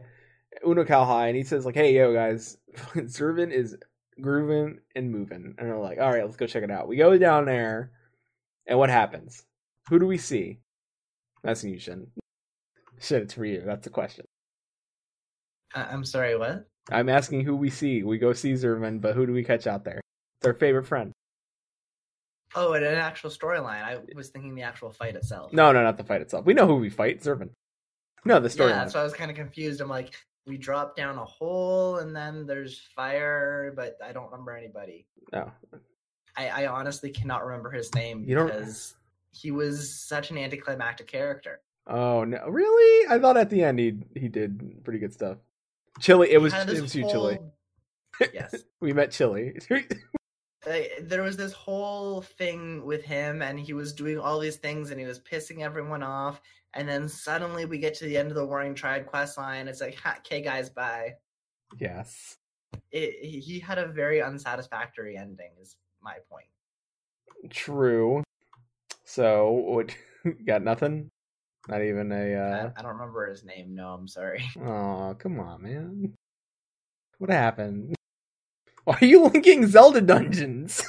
Uno Calhai, and he says like, "Hey, yo, guys, Zurvan is grooving and moving." And we're like, "All right, let's go check it out." We go down there, and what happens? Who do we see? That's you, Shin. Shit, it's for you. That's the question. I- I'm sorry, what? I'm asking who we see. We go see Zerman, but who do we catch out there? Their favorite friend. Oh, and an actual storyline. I was thinking the actual fight itself. No, no, not the fight itself. We know who we fight. Zerman. No, the yeah, storyline. that's why I was kind of confused. I'm like, we drop down a hole and then there's fire, but I don't remember anybody. no. I, I honestly cannot remember his name You don't- because he was such an anticlimactic character. Oh no, really? I thought at the end he he did pretty good stuff. Chili. It was it was you, Chili. yes. We met Chili. Like, there was this whole thing with him and he was doing all these things and he was pissing everyone off and then suddenly we get to the end of the warring triad quest line it's like ha, okay guys bye yes. it, he- he had a very unsatisfactory ending is my point True. So what? Got nothing. Not even a. I, uh I don't remember his name no i'm sorry Oh, come on, man. What happened? Why are you linking Zelda dungeons?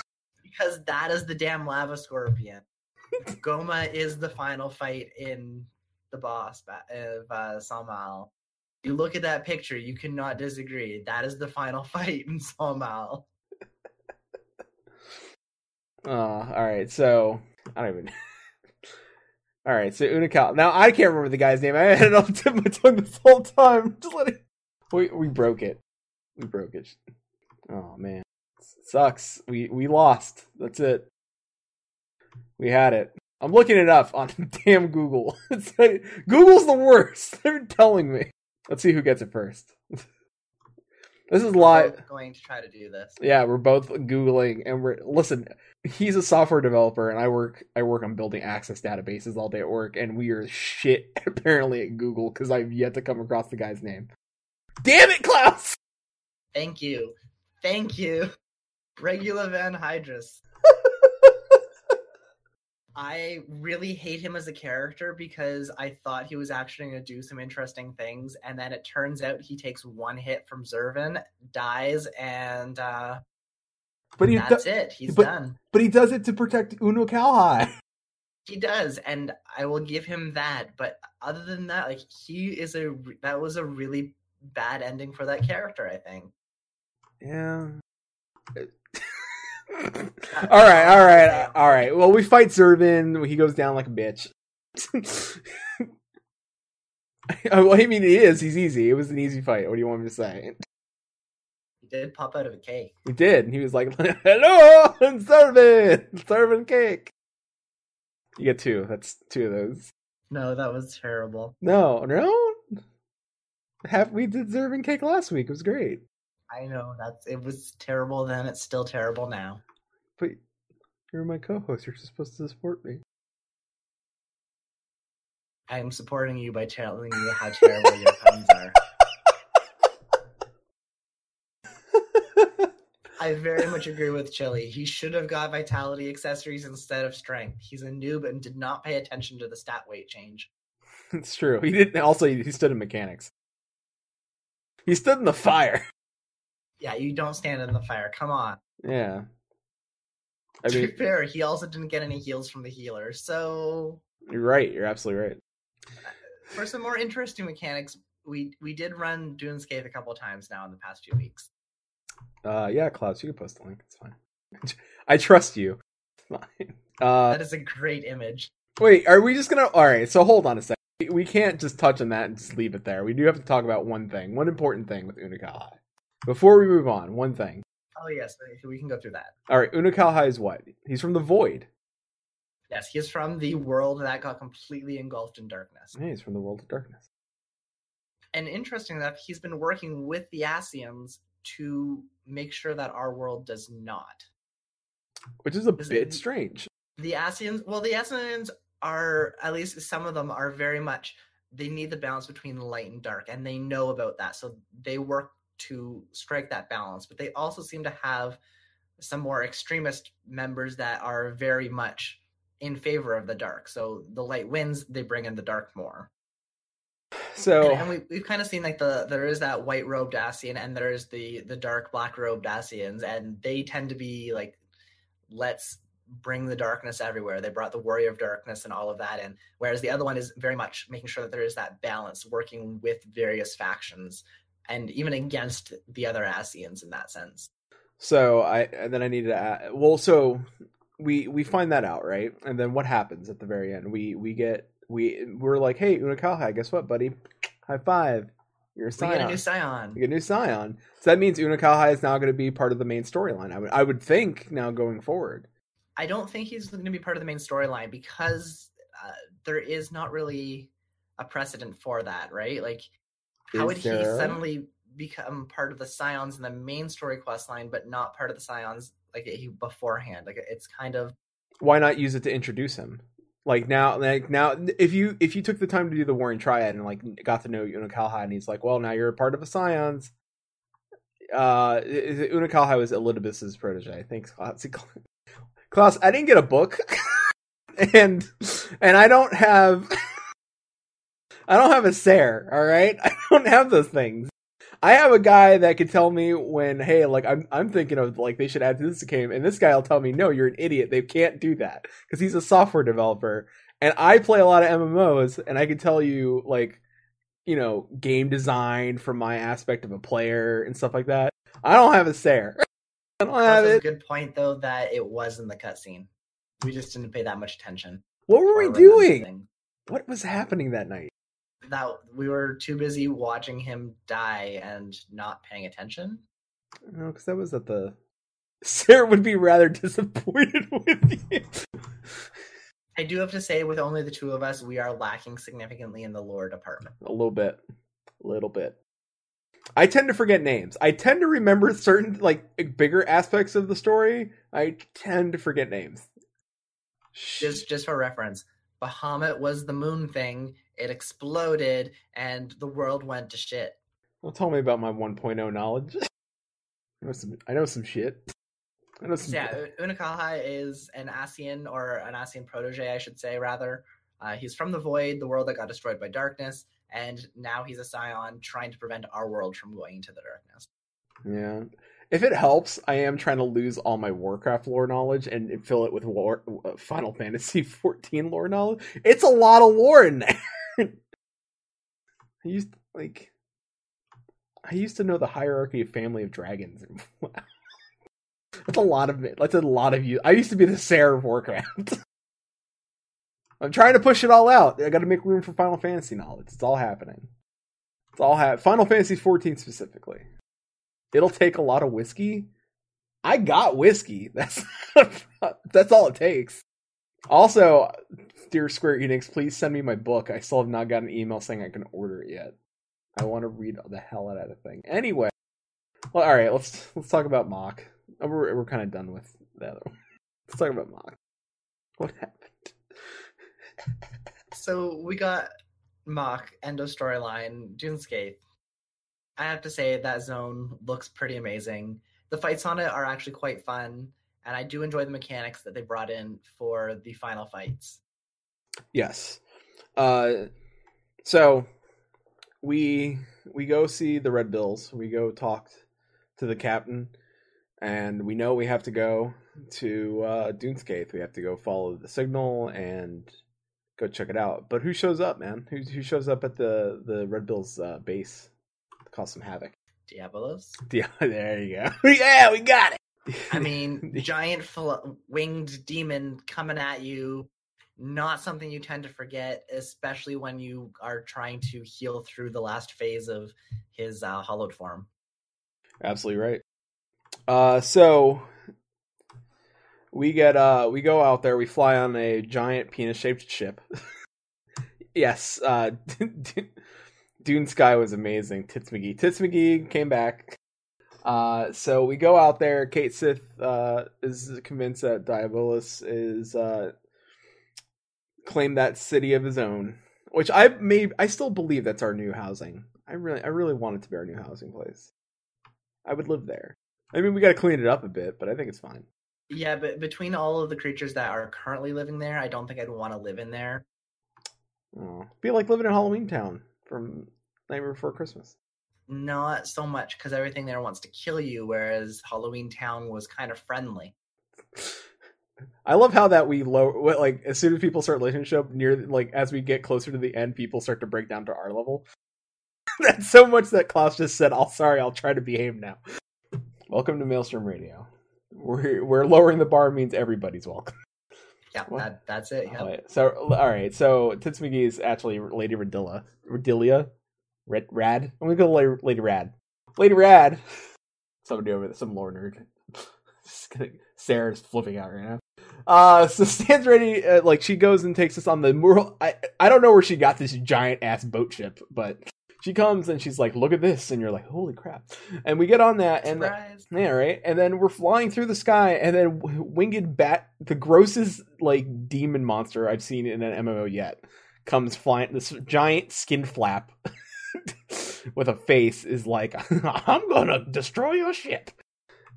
because that is the damn lava scorpion goma is the final fight in the boss of uh, Sohm Al. you look at that picture you cannot disagree that is the final fight in Sohm Al. Oh, all right. So I don't even. All right. So Unikal. Now I can't remember the guy's name. I had it on the tip of my tongue this whole time. Just let it. We we broke it. We broke it. Oh man, sucks. We we lost. That's it. We had it. I'm looking it up on damn Google. It's like, Google's the worst. They're telling me. Let's see who gets it first. this is live. Both going to try to do this. Yeah, we're both googling, and we're listen. He's a software developer, and I work. I work on building access databases all day at work, and we are shit apparently at Google because I've yet to come across the guy's name. Damn it, Klaus! Thank you. Thank you. Regula Van Hydrus. I really hate him as a character because I thought he was actually going to do some interesting things, and then it turns out he takes one hit from Zurvan, dies, and uh, But he, that's do- it. He's but- done. but he does it to protect Unukalhai. He does, and I will give him that. But other than that, like he is a that was a really bad ending for that character. I think. Yeah. all right, all right, all right. Well, we fight Zurvan. He goes down like a bitch. well, I mean, he is. He's easy. It was an easy fight. What do you want me to say? He did pop out of a cake. He did. He was like, "Hello, I'm Zurvan, Zurvan cake." You get two. That's two of those. No, that was terrible. No, no. Have we did Zurvan cake last week. It was great. I know that's it was terrible then. It's still terrible now. But you're my co-host. You're supposed to support me. I am supporting you by telling you how terrible your puns are. I very much agree with Chili. He should have got vitality accessories instead of strength. He's a noob and did not pay attention to the stat weight change. it's true. He didn't. Also, he stood in mechanics. He stood in the fire. Yeah, you don't stand in the fire. Come on. Yeah. I to mean, be fair, he also didn't get any heals from the healer. So you're right. You're absolutely right. for some more interesting mechanics, we we did run Dun Scaith a couple times now in the past few weeks. Uh, yeah, Klaus, you can post the link. It's fine. I trust you. It's fine. Uh, That is a great image. wait, are we just gonna? All right. So hold on a second. We- We can't just touch on that and just leave it there. We do have to talk about one thing, one important thing with Unukalhai. Before we move on, one thing. Oh yes, we- can go through that. All right, Unukalhai is what? He's from the Void. Yes, he is from the world that got completely engulfed in darkness. Yeah, he's from the World of Darkness. And interesting enough, he's been working with the Ascians to make sure that our world does not. Which is a bit it- strange. The Ascians, well, the Ascians are at least some of them are very much they need the balance between light and dark, and they know about that, so they work to strike that balance. But they also seem to have some more extremist members that are very much in favor of the dark. So the light wins, they bring in the dark more. So and, and we, we've kind of seen like the there is that white robed Ascian and there's the the dark black robed Ascians and they tend to be like let's bring the darkness everywhere. They brought the warrior of darkness and all of that in. Whereas the other one is very much making sure that there is that balance, working with various factions and even against the other Ascians in that sense. So I and then I needed to add, well, so we we find that out right, and then what happens at the very end? We we get we we're like, hey, Unukalhai, guess what, buddy? High five. You're a We scion. get a new Scion. We get a new scion. So that means Unukalhai is now going to be part of the main storyline. I would I would think now going forward. I don't think he's going to be part of the main storyline because uh, there is not really a precedent for that, right? Like, how Is would he suddenly become part of the Scions in the main story quest line, but not part of the Scions like he beforehand? Like, it's kind of Why not use it to introduce him? Like now, like now, if you if you took the time to do the Warring Triad and like got to know Unukalhai, and he's like, well, now you're a part of the Scions. Uh, is Unukalhai was Elidibus's protege. Thanks, Klaus. Klaus, I didn't get a book, and and I don't have, I don't have a Sare. All right, I don't have those things. I have a guy that could tell me when, hey, like I'm I'm thinking of like they should add to this game, and this guy will tell me, no, you're an idiot. They can't do that because he's a software developer, and I play a lot of MMOs, and I can tell you like, you know, game design from my aspect of a player and stuff like that. I don't have a Sare. I don't have that's a it. good point, though, that it was in the cutscene. We just didn't pay that much attention. What were we doing? What was happening that night? That we were too busy watching him die and not paying attention. No, because that was at the. Sarah would be rather disappointed with you. I do have to say, with only the two of us, we are lacking significantly in the lore department. A little bit. A little bit. I tend to forget names. I tend to remember certain like bigger aspects of the story. I tend to forget names. Just just for reference, Bahamut was the moon thing. It exploded, and the world went to shit. Don't tell me about my 1.0 knowledge. I know some. I know some shit. I know some. Yeah, U- Unukalhai is an Ascian or an Ascian protege, I should say, rather. Uh, he's from the Void, the world that got destroyed by darkness, and now he's a Scion trying to prevent our world from going into the darkness. Yeah. If it helps, I am trying to lose all my Warcraft lore knowledge and fill it with war, uh, Final Fantasy 14 lore knowledge. It's a lot of lore in there. I used like I used to know the hierarchy of family of dragons. That's a lot of it. That's a lot of you. I used to be the Sarah of Warcraft. I'm trying to push it all out. I got to make room for Final Fantasy knowledge. It's all happening. It's all ha- Final Fantasy 14 specifically. It'll take a lot of whiskey. I got whiskey. That's that's all it takes. Also, dear Square Enix, please send me my book. I still have not got an email saying I can order it yet. I want to read the hell out of the thing. Anyway, well, all right. Let's let's talk about Mock. Oh, we're we're kind of done with one. Let's talk about Mock. What happened? So we got Mach, end of storyline, Dun Scaith. I have to say that zone looks pretty amazing. The fights on it are actually quite fun, and I do enjoy the mechanics that they brought in for the final fights. Yes. Uh, so we we go see the Red Bills. We go talk to the captain, and we know we have to go to uh, Dun Scaith. We have to go follow the signal and go check it out. But who shows up, man? Who who shows up at the the Red Bills uh, base to cause some havoc? Diabolos. Yeah, there you go. yeah, we got it. I mean, giant fl- winged demon coming at you. Not something you tend to forget, especially when you are trying to heal through the last phase of his uh, hollowed form. Absolutely right. Uh, so we get uh we go out there. We fly on a giant penis shaped ship. yes, uh, Dun Scaith was amazing. Tits McGee, Tits McGee came back. Uh, so we go out there. Cait Sith uh, is convinced that Diabolos is uh, claimed that city of his own, which I may I still believe that's our new housing. I really I really want it to be our new housing place. I would live there. I mean, we got to clean it up a bit, but I think it's fine. Yeah, but between all of the creatures that are currently living there, I don't think I'd want to live in there. Oh, be like living in Halloween Town from Nightmare Before Christmas. Not so much because everything there wants to kill you, whereas Halloween Town was kind of friendly. I love how that we low like as soon as people start listening to the show near like as we get closer to the end, people start to break down to our level. That's so much that Klaus just said. "I'll sorry, I'll try to behave now." Welcome to Maelstrom Radio. We're we're lowering the bar means everybody's welcome. Yeah, that, that's it. Yeah. All right, so all right, so Tits McGee is actually Lady Radilla, Radilia, Red Rad. I'm gonna go Lady, Lady Rad, Lady Rad. Somebody over there, some lore nerd. Just. Sarah's flipping out right now. Uh, so stands ready. Uh, like she goes and takes us on the mural. I I don't know where she got this giant ass boat ship, but she comes and she's like, "Look at this," and you're like, "Holy crap!" And we get on that, and the, yeah, right. And then we're flying through the sky, and then winged bat, the grossest like demon monster I've seen in an MMO yet, comes flying. This giant skin flap with a face is like, "I'm gonna destroy your ship,"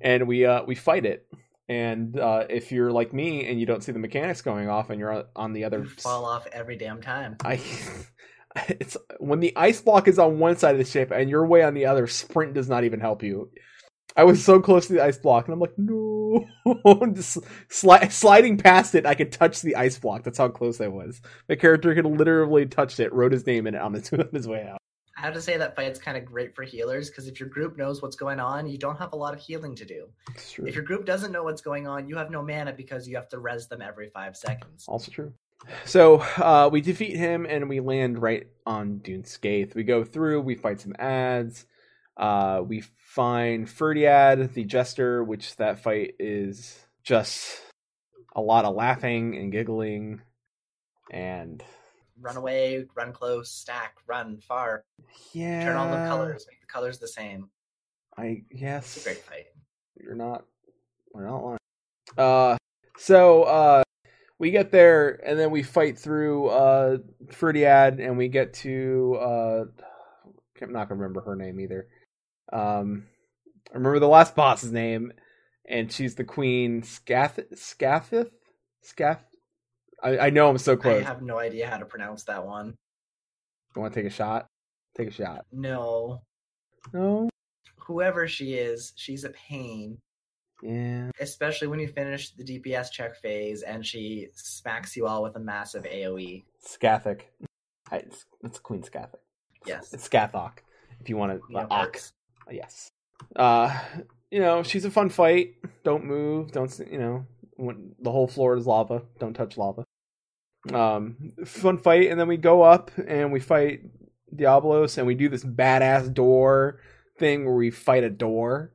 and we uh we fight it. And uh, if you're like me and you don't see the mechanics going off, and you're on- the other You fall off every damn time. I it's when the ice block is on one side of the ship and you're way on the other, sprint does not even help you. I was so close to the ice block and I'm like, no. Just sli- sliding past it, I could touch the ice block. That's how close I was. My character could literally touch it, wrote his name in it on on his way out. I have to say that fight's kind of great for healers because if your group knows what's going on, you don't have a lot of healing to do. If your group doesn't know what's going on, you have no mana because you have to res them every five seconds. Also true. So uh, we defeat him and we land right on Dun Scaith. We go through, we fight some ads. Uh, we find Ferdiad, the jester, which that fight is just a lot of laughing and giggling. And Run away, run close, stack, run far, yeah, turn all the colors, make the colors the same. I yes, It's a great fight. You're not. We're not lying. Uh, so uh, we get there and then we fight through uh Ferdiad and we get to uh, I'm not gonna remember her name either. Um, I remember the last boss's name, and she's the queen Scath Scathith Scath. I, I know I'm so close. I have no idea how to pronounce that one. You want to take a shot? Take a shot. No. No. Whoever she is, she's a pain. Yeah. Especially when you finish the DPS check phase and she smacks you all with a massive AoE. Scathic. I- It's, it's Queen Scathic. Yes. It's Scathok. If you want to, uh, works. Yes. Uh, you know, she's a fun fight. Don't move. Don't you know? When the whole floor is lava. Don't touch lava. Um, fun fight, and then we go up and we fight Diablos, and we do this badass door thing where we fight a door.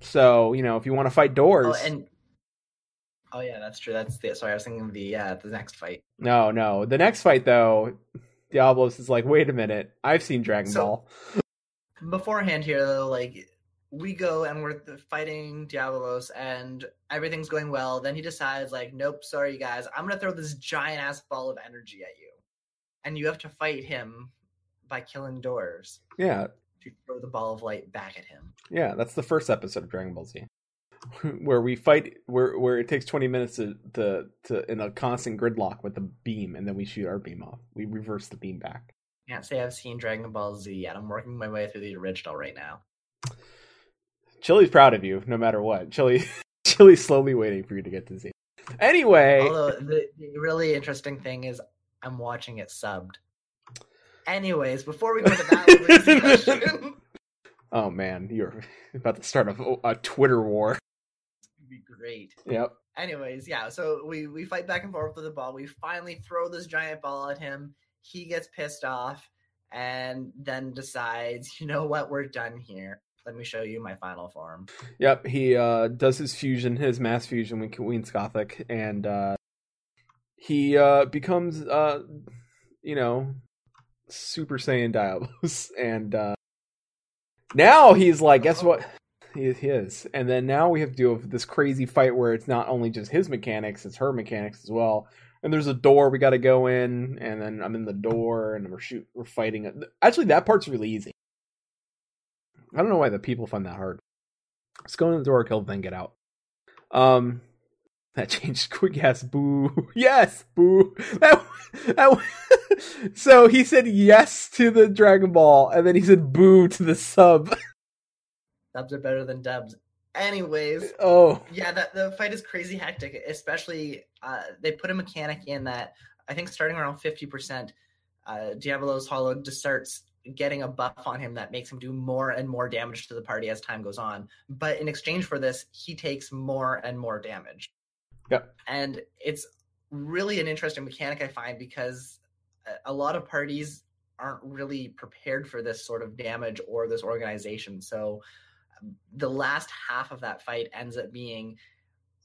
So you know, if you want to fight doors, Oh, and oh yeah, that's true. That's the sorry. I was thinking of the uh, the next fight. no, no. The next fight though, Diablos is like, wait a minute, I've seen Dragon So- Ball. Beforehand here though, like we go and we're fighting Diabolos and everything's going well. Then he decides like, nope, sorry you guys, I'm gonna throw this giant ass ball of energy at you, and you have to fight him by killing doors Yeah, to throw the ball of light back at him. Yeah, that's the first episode of Dragon Ball Z, where we fight, where where it takes twenty minutes to to, to in a constant gridlock with the beam, and then we shoot our beam off. We reverse the beam back. Can't say I've seen Dragon Ball Z yet. I'm working my way through the original right now. Chili's proud of you, no matter what. Chili, Chili's slowly waiting for you to get to Z. Anyway, Although the, the really interesting thing is I'm watching it subbed. Anyways, before we go to that discussion, oh man, you're about to start a, a Twitter war. it'd be great. Yep. Anyways, yeah, so we we fight back and forth with the ball. We finally throw this giant ball at him. He gets pissed off and then decides, you know what, we're done here. Let me show you my final form. Yep, he uh, does his fusion, his mass fusion with Queen's Gothic, and uh, he uh, becomes, uh, you know, Super Saiyan Diablos. And uh, now he's like, guess what? He, he is. And then now we have to deal with this crazy fight where it's not only just his mechanics, it's her mechanics as well. And there's a door we got to go in, and then I'm in the door, and we're shoot, we're fighting. Actually, that part's really easy. I don't know why the people find that hard. Let's go in the door, kill, then get out. Um, that changed quick. Yes, boo. Yes, boo. That, that, so he said yes to the Dragon Ball, and then he said boo to the sub. Dubs are better than dubs. Anyways, Oh, yeah, that the fight is crazy hectic. Especially, uh, they put a mechanic in that I think starting around fifty percent, uh, Diablo's Hollow just starts getting a buff on him that makes him do more and more damage to the party as time goes on. But in exchange for this, he takes more and more damage. Yep. And it's really an interesting mechanic I find because a- lot of parties aren't really prepared for this sort of damage or this organization. So um, the last half of that fight ends up being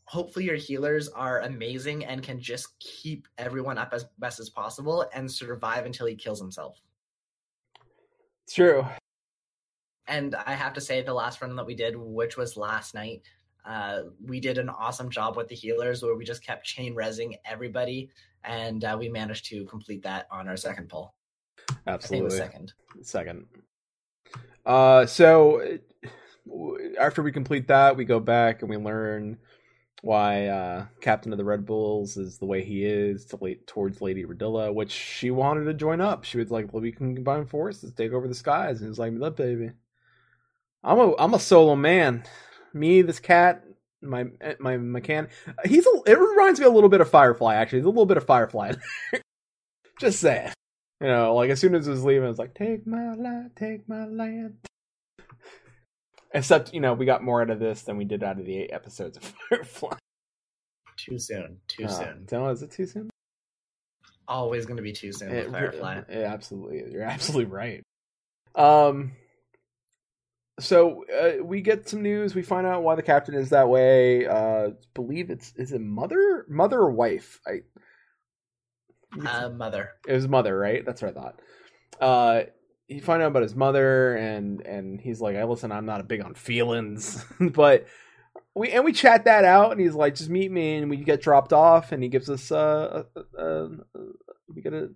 hopefully your healers are amazing and can just keep everyone up as best as possible and survive until he kills himself. True. And I have to say, the last run that we did, which was last night, uh, we did an awesome job with the healers where we just kept chain resing everybody, and uh, we managed to complete that on our second pull. I think it was Absolutely. second. Second. Uh, so after we complete that, we go back and we learn why uh, Captain of the Red Bulls is the way he is to late towards Lady Radilla, which she wanted to join up. She was like, "Well, we can combine forces, take over the skies," and he's like, "Look, baby, I'm a I'm a solo man. Me, this cat, my my mechanic. He's a, it reminds me a little bit of Firefly. Actually, there's a little bit of Firefly. Just saying." You know, like as soon as it was leaving, it's like, take my land, take my land. Except, you know, we got more out of this than we did out of the eight episodes of Firefly. Too soon. Too Uh, soon. Don't, is it too soon? Always going to be too soon with It- Firefly. it absolutely. You're absolutely right. Um, so uh, we get some news. We find out why the captain is that way. Uh, believe it's is it mother, mother or wife? I. Uh, mother. it was mother, right? That's what I thought. Uh, you find out about his mother, and and he's like, "I listen, I'm not a big on feelings, but we and we chat that out, and he's like, just meet me, and we get dropped off, and he gives us uh, a, a, a, we get a,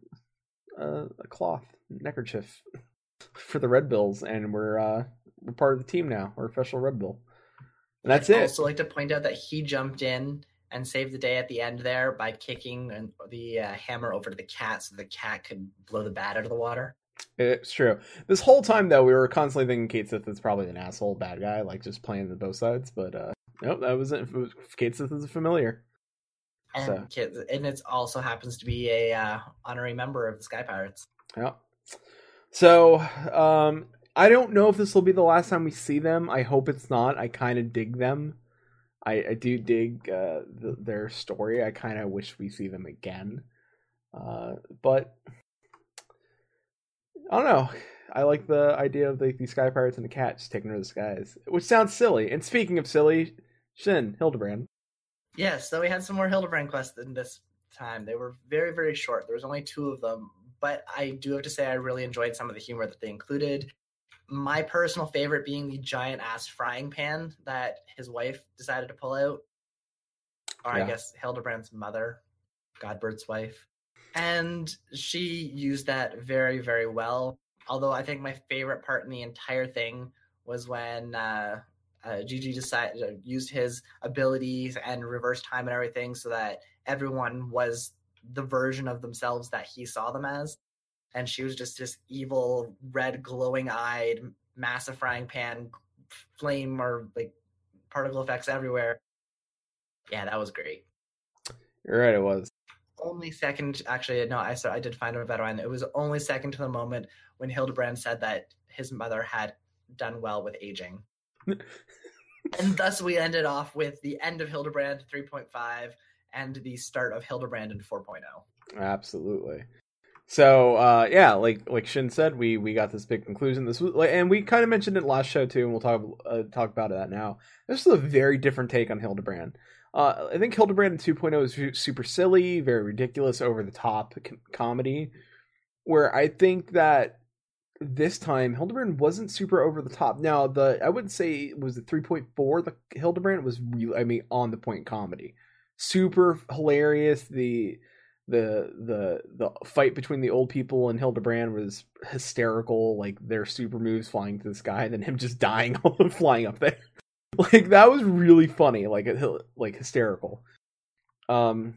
a a cloth neckerchief for the Red Bills, and we're uh we're part of the team now. We're official Red Bill, and that's I'd it. also like to point out that he jumped in and saved the day at the end there by kicking the uh, hammer over to the cat so the cat could blow the bat out of the water. It's true. This whole time though, we were constantly thinking Cait Sith is probably an asshole bad guy, like just playing the both sides. But uh nope, that wasn't. it was- Cait Sith is a familiar. And, So- kids, and it also happens to be a uh, honorary member of the Sky Pirates. Yeah. So um I don't know if this will be the last time we see them. I hope it's not. I kind of dig them. I, I do dig uh, the, their story. I kind of wish we see them again. Uh, but I don't know. I like the idea of the, the Sky Pirates and the cat just taking over the skies, which sounds silly. And speaking of silly, Shin Hildebrand. Yes, so we had some more Hildebrand quests in this time. They were very, very short. There was only two of them, but I do have to say I really enjoyed some of the humor that they included. My personal favorite being the giant ass frying pan that his wife decided to pull out, or Yeah. I guess Hildebrand's mother, Godbert's wife, and she used that very, very well. Although I think my favorite part in the entire thing was when uh, uh, Gigi decided uh, used his abilities and reverse time and everything so that everyone was the version of themselves that he saw them as. And she was just this evil, red, glowing eyed, massive frying pan, flame or like particle effects everywhere. Yeah, that was great. You're right, it was. Only second, actually, no, I saw, I did find a better one. It was only second to the moment when Hildebrand said that his mother had done well with aging. and thus we ended off with the end of Hildebrand 3.5 and the start of Hildebrand in oh. 4.0. Absolutely. So uh, yeah, like like Shin said, we we got this big conclusion. This was like, and we kind of mentioned it last show too, and we'll talk uh, talk about that now. This is a very different take on Hildebrand. Uh, I think Hildebrand 2.0 is super silly, very ridiculous, over the top com- comedy. Where I think that this time Hildebrand wasn't super over the top. Now the I wouldn't say it was the 3.4. The Hildebrand was really, I mean, on the point comedy, super hilarious. The the the the fight between the old people and Hildebrand was hysterical. Like their super moves flying to the sky, and then him just dying all flying up there. Like that was really funny. Like like hysterical. Um,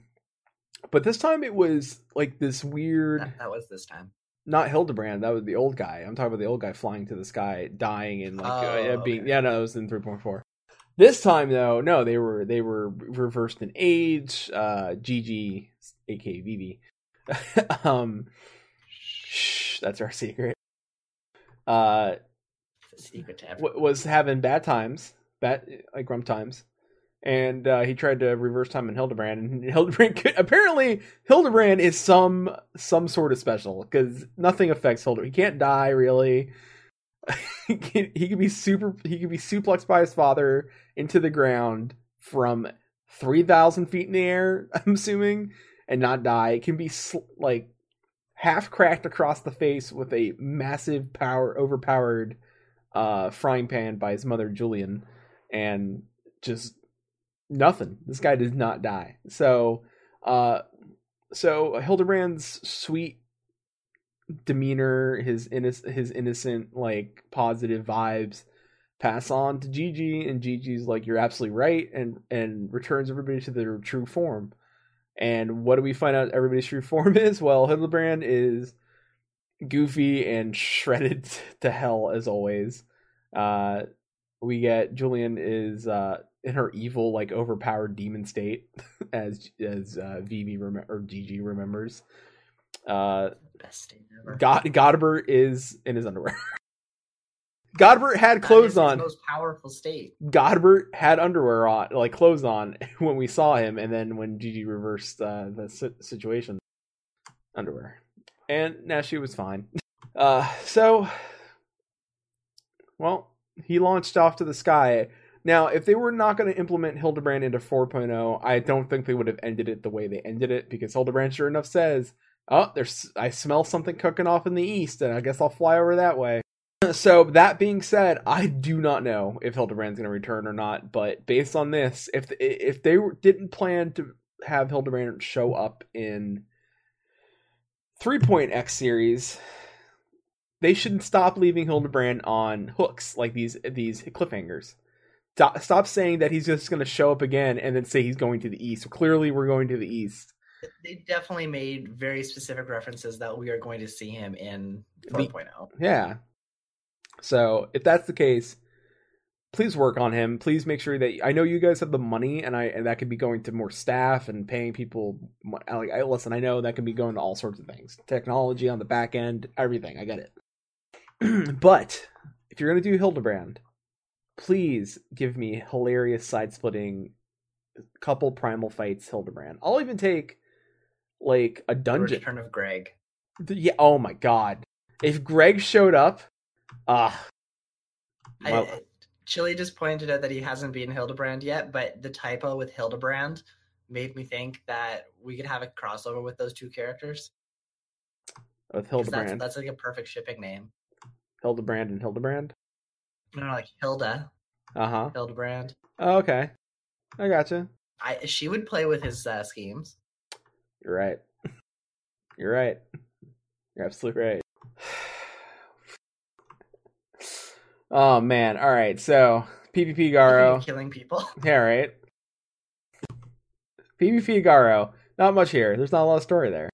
but this time it was like this weird. That, that was this time. Not Hildebrand. That was the old guy. I'm talking about the old guy flying to the sky, dying and like Oh, uh, being. okay. Yeah, no, it was in 3.4. This time though, no, they were they were reversed in age. Uh, Gigi, aka Vivi, um, shh, that's our secret. Uh, secret to everyone. was having bad times, bad like grump times, and uh, he tried to reverse time in Hildebrand. And Hildebrand could, apparently Hildebrand is some some sort of special because nothing affects Hildebrand. He can't die really. he he can be super. He could be suplexed by his father into the ground from three thousand feet in the air. I'm assuming, and not die. It can be sl- like half cracked across the face with a massive power overpowered uh, frying pan by his mother Julyan, and just nothing. This guy does not die. So, uh, so Hildebrand's sweet demeanor, his his innocent like positive vibes pass on to Gigi, and Gigi's like, "You're absolutely right," and and returns everybody to their true form. And what do we find out everybody's true form is? Well, Hildebrand is goofy and shredded to hell as always. Uh, we get Julyan is uh, in her evil, like overpowered demon state, as as uh, Vivi rem- or Gigi remembers. Uh, Best state ever. God Godbert is in his underwear. Godbert had clothes on. Most powerful state. Godbert had underwear on, like clothes on, when we saw him, and then when Gigi reversed uh, the si- situation, underwear, and now she was fine. Uh, so, well, he launched off to the sky. Now, if they were not going to implement Hildebrand into 4.0, I don't think they would have ended it the way they ended it because Hildebrand, sure enough, says, "Oh, there's I smell something cooking off in the east, and I guess I'll fly over that way." So that being said, I do not know if Hildebrand's going to return or not. But based on this, if if they didn't plan to have Hildebrand show up in 3.x series, they should stop leaving Hildebrand on hooks like these these cliffhangers. Stop, stop saying that he's just going to show up again and then say he's going to the east. Clearly, we're going to the east. They definitely made very specific references that we are going to see him in oh. The- 4.0. Yeah. So if that's the case, please work on him. Please make sure that I know you guys have the money, and I and that could be going to more staff and paying people. Like, I listen, I know that can be going to all sorts of things, technology on the back end, everything. I get it. but if you're gonna do Hildebrand, please give me hilarious side splitting couple primal fights Hildebrand. I'll even take like a The dungeon. return of Greg. Yeah. Oh my god. If Greg showed up, ah, I, Well- Chili just pointed out that he hasn't been Hildebrand yet, but the typo with Hildebrand made me think that we could have a crossover with those two characters. with 'Cause That's, Hildebrand, that's like a perfect shipping name. Hildebrand and Hildebrand. No, like Hilda, Uh huh. Hildebrand. Oh, okay. I gotcha. I she would play with his uh, schemes. You're right. You're right. You're absolutely right. Oh man. All right. So PvP Garo. killing people. Yeah. Right. PvP Garo. Not much here. There's not a lot of story there.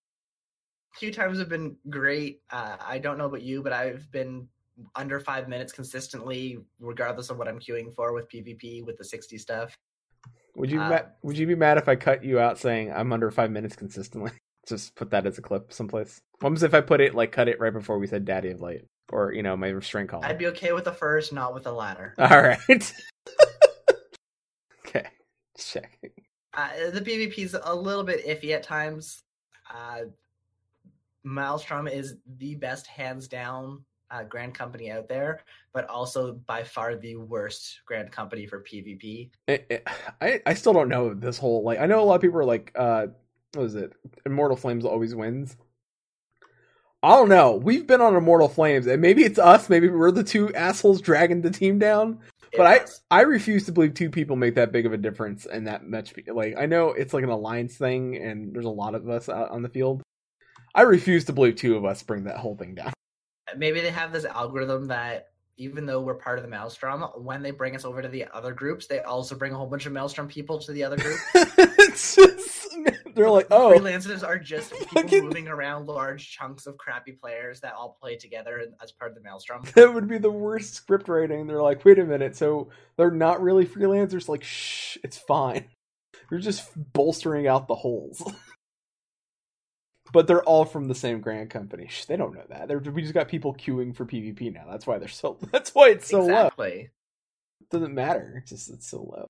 Few times have been great. Uh, I don't know about you, but I've been under five minutes consistently, regardless of what I'm queuing for with PvP with the 60 stuff. Would you be Uh, ma- Would you be mad if I cut you out saying I'm under five minutes consistently? Just put that as a clip someplace. What was if I put it like cut it right before we said "Daddy of Light" or you know my restraint call? I'd be okay with the first, not with the latter. All right. okay. Checking. Uh, the PvP is a little bit iffy at times. Uh, Maelstrom is the best, hands down, uh, Grand Company out there, but also by far the worst Grand Company for PvP. It, it, I I still don't know this whole like I know a lot of people are like uh what is it Immortal Flames always wins. I don't know. We've been on Immortal Flames, and maybe it's us. Maybe we're the two assholes dragging the team down. It But I. I refuse to believe two people make that big of a difference and that much. Like I know it's like an alliance thing, and there's a lot of us out on the field. I refuse to believe two of us bring that whole thing down. Maybe they have this algorithm that even though we're part of the Maelstrom, when they bring us over to the other groups, they also bring a whole bunch of Maelstrom people to the other group. it's just, they're like, oh, freelancers are just people Fucking- moving around large chunks of crappy players that all play together as part of the Maelstrom. that would be the worst script writing. They're like, wait a minute, so they're not really freelancers? Like, shh, it's fine. You're just bolstering out the holes. but they're all from the same grand company. Shh, they don't know that. They're, we just got people queuing for PvP now. That's why they're so. That's why it's so low. exactly. It doesn't matter. It's just it's so low.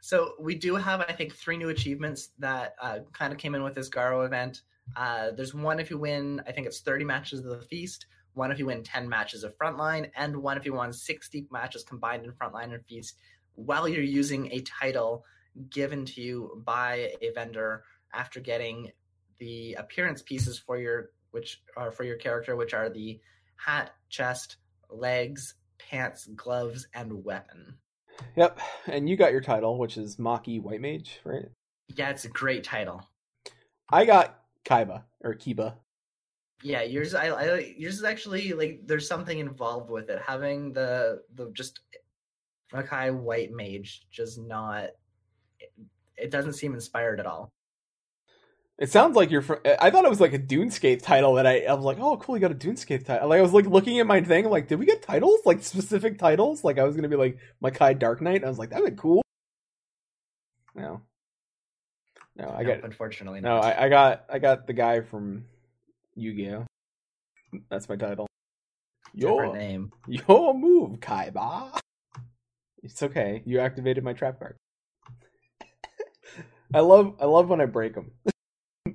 So we do have, I think, three new achievements that uh, kind of came in with this Garo event. Uh, there's one if you win, I think it's 30 matches of the Feast. One if you win 10 matches of Frontline, and one if you won 60 matches combined in Frontline and Feast, while you're using a title given to you by a vendor after getting the appearance pieces for your which are for your character, which are the hat, chest, legs, pants, gloves, and weapon. Yep. And you got your title, which is Makai White Mage, right? Yeah, it's a great title. I got Kaiba or Kiba. Yeah, yours. I, I yours is actually like there's something involved with it. Having the the just Makai White Mage just not. It, it doesn't seem inspired at all. It sounds like you're from. I thought it was like a Dunescape title that I, I was like, oh, cool, you got a Dunescape title. Like I was like looking at my thing, like, did we get titles? Like specific titles? Like I was gonna be like Makai Dark Knight. I was like, that'd be cool. No, no, I got unfortunately no. I, I got I got the guy from Yu-Gi-Oh. That's my title. Different name. your move, Kaiba. It's okay. You activated my trap card. I love I love when I break them.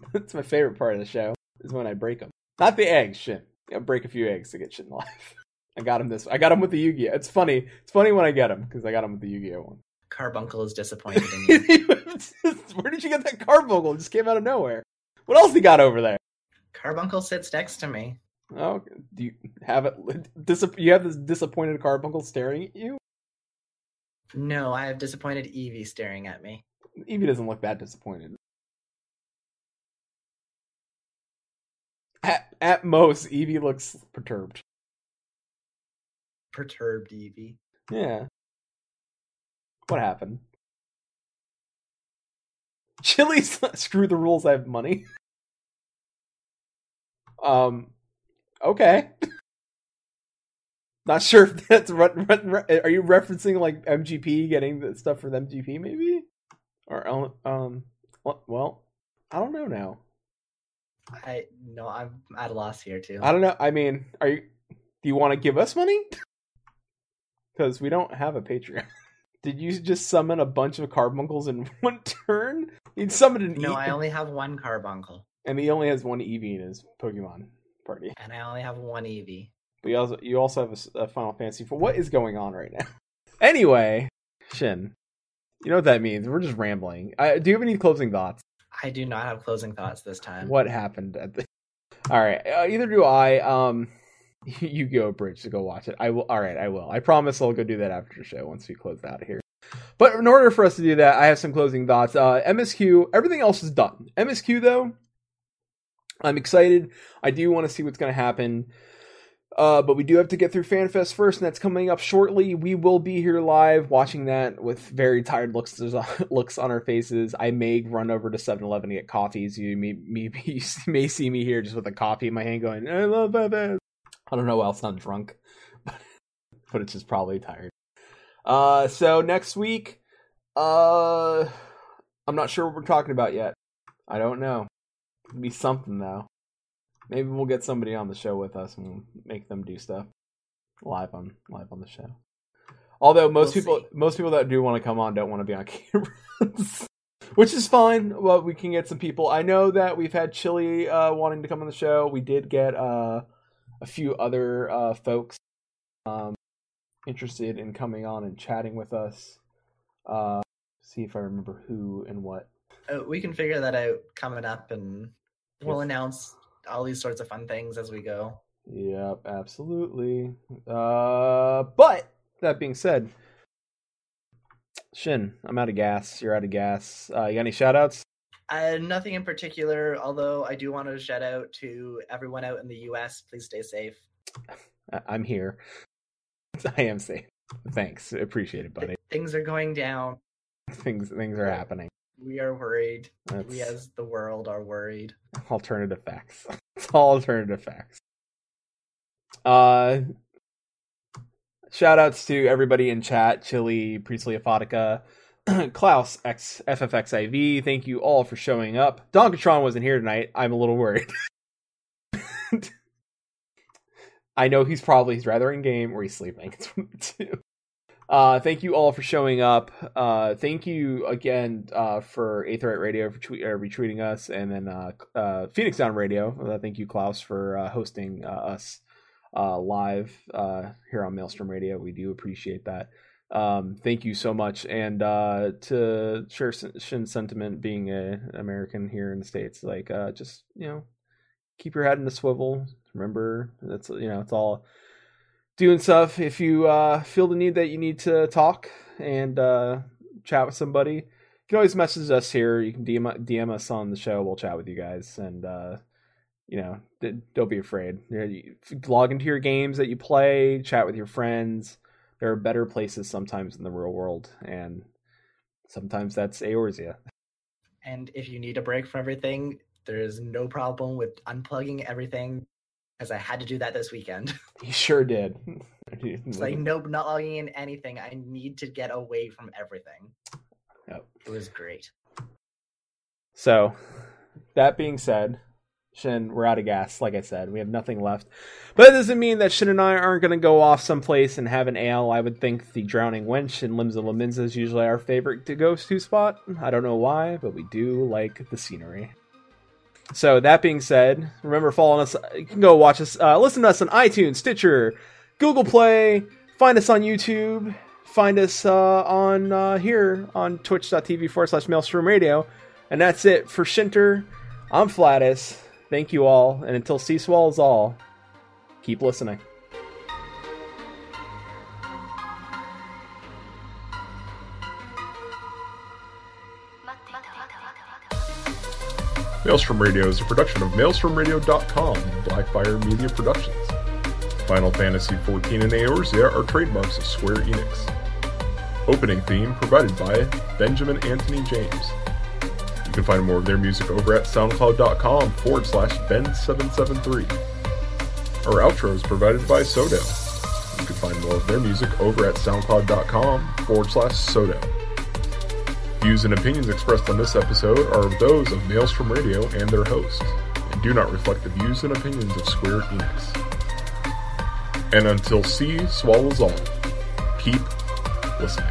That's my favorite part of the show is when I break them. Not the eggs, shit. I break a few eggs to get shit in life. I got him this. I got him with the Yu-Gi-Oh. It's funny. It's funny when I get him because I got him with the Yu-Gi-Oh one. Carbuncle is disappointed in you. Where did you get that carbuncle? It just came out of nowhere. What else he got over there? Carbuncle sits next to me. Oh, do you have it? Dis- you have this disappointed carbuncle staring at you. No, I have disappointed Evie staring at me. Evie doesn't look that disappointed. At, most, Evie looks perturbed. Perturbed Evie. Yeah. What happened? Chili's screw the rules. I have money. um. Okay. Not sure if that's re- re- re- are you referencing like MGP getting the stuff for MGP maybe, or um well I don't know now. I no, I'm at a loss here too. I don't know. I mean, are you? Do you want to give us money? Because we don't have a Patreon. Did you just summon a bunch of carbuncles in one turn? He summoned an no, E- I only have one Carbuncle, and he only has one Eevee in his Pokemon party. and I only have one Evie. But you also you also have a Final Fantasy for what is going on right now? Anyway, Shin, you know what that means? We're just rambling. I, do you have any closing thoughts? I do not have closing thoughts this time. What happened at the? All right, uh, either do I. Um, you go bridge to go watch it. I will. All right, I will. I promise I'll go do that after the show once we close out here. But in order for us to do that, I have some closing thoughts. Uh, MSQ, everything else is done. MSQ though, I'm excited. I do want to see what's going to happen. Uh, but we do have to get through FanFest first, and that's coming up shortly. We will be here live watching that with very tired looks looks on our faces. I may run over to 7-Eleven to get coffees. You may, may, you may see me here just with a coffee in my hand going, I love that. I don't know why else I'm drunk, but it's just probably tired. Uh, so next week, uh, I'm not sure what we're talking about yet. I don't know. It'll be something though. Maybe we'll get somebody on the show with us and we'll make them do stuff live on live on the show. Although most We'll people see. most people that do want to come on don't want to be on camera. Which is fine. Well, we can get some people. I know that we've had Chili uh, wanting to come on the show. We did get uh, a few other uh, folks um, interested in coming on and chatting with us. Uh, see if I remember who and what. Uh, we can figure that out coming up, and we'll announce all these sorts of fun things as we go. Yep, absolutely. Uh, but that being said, Shin, I'm out of gas. You're out of gas. Uh, you got any shout outs? Uh, nothing in particular, although I do want to shout out to everyone out in the U.S. Please stay safe. I'm here. I am safe. Thanks. Appreciate it, buddy. Things are going down. Things things are happening. We are worried. That's We as the world are worried. alternative facts. It's all alternative facts. Uh shout outs to everybody in chat, Chili, Priestley Aphotica, Klaus X FFXIV. Thank you all for showing up. Donkatron wasn't here tonight. I'm a little worried. I know he's probably he's rather in game or he's sleeping. It's one of the two. Uh, thank you all for showing up. Uh, thank you again uh, for Right Radio for uh, retweeting us, and then uh, uh, Phoenix Down Radio. Thank you, Klaus, for hosting us live here on Maelstrom Radio. We do appreciate that. Um, thank you so much, and to share Shin's sentiment, being a American here in the states, like just you know, keep your head in the swivel. Remember, that's you know, it's all doing stuff. If you uh, feel the need that you need to talk and uh, chat with somebody, you can always message us here. You can DM, DM us on the show. We'll chat with you guys, and uh, you know, don't be afraid. You log into your games that you play, chat with your friends. There are better places sometimes in the real world, and sometimes that's Eorzea. And if you need a break from everything, there is no problem with unplugging everything, as I had to do that this weekend. He sure did. It's like, nope, not logging in anything. I need to get away from everything. Yep. It was great. So, that being said, Shin, we're out of gas. Like I said, we have nothing left. But that doesn't mean that Shin and I aren't going to go off someplace and have an ale. I would think the Drowning Wench in Limsa Lominsa is usually our favorite to go to spot. I don't know why, but we do like the scenery. So that being said, remember following us. You can go watch us, uh, listen to us on iTunes, Stitcher, Google Play. Find us on YouTube. Find us uh, on uh, here on twitch.tv forward slash maelstrom radio. And that's it for Shinter. I'm Flatus. Thank you all. And until Sea Swallows all, keep listening. Maelstrom Radio is a production of MaelstromRadio.com Blackfire Media Productions. Final Fantasy XIV and Eorzea are trademarks of Square Enix. Opening theme provided by Benjamin Anthony James. You can find more of their music over at SoundCloud.com forward slash Ben773. Our outro is provided by Sodo. You can find more of their music over at SoundCloud.com forward slash Sodo. Views and opinions expressed on this episode are those of Maelstrom Radio and their hosts, and do not reflect the views and opinions of Square Enix. And until sea swallows all, keep listening.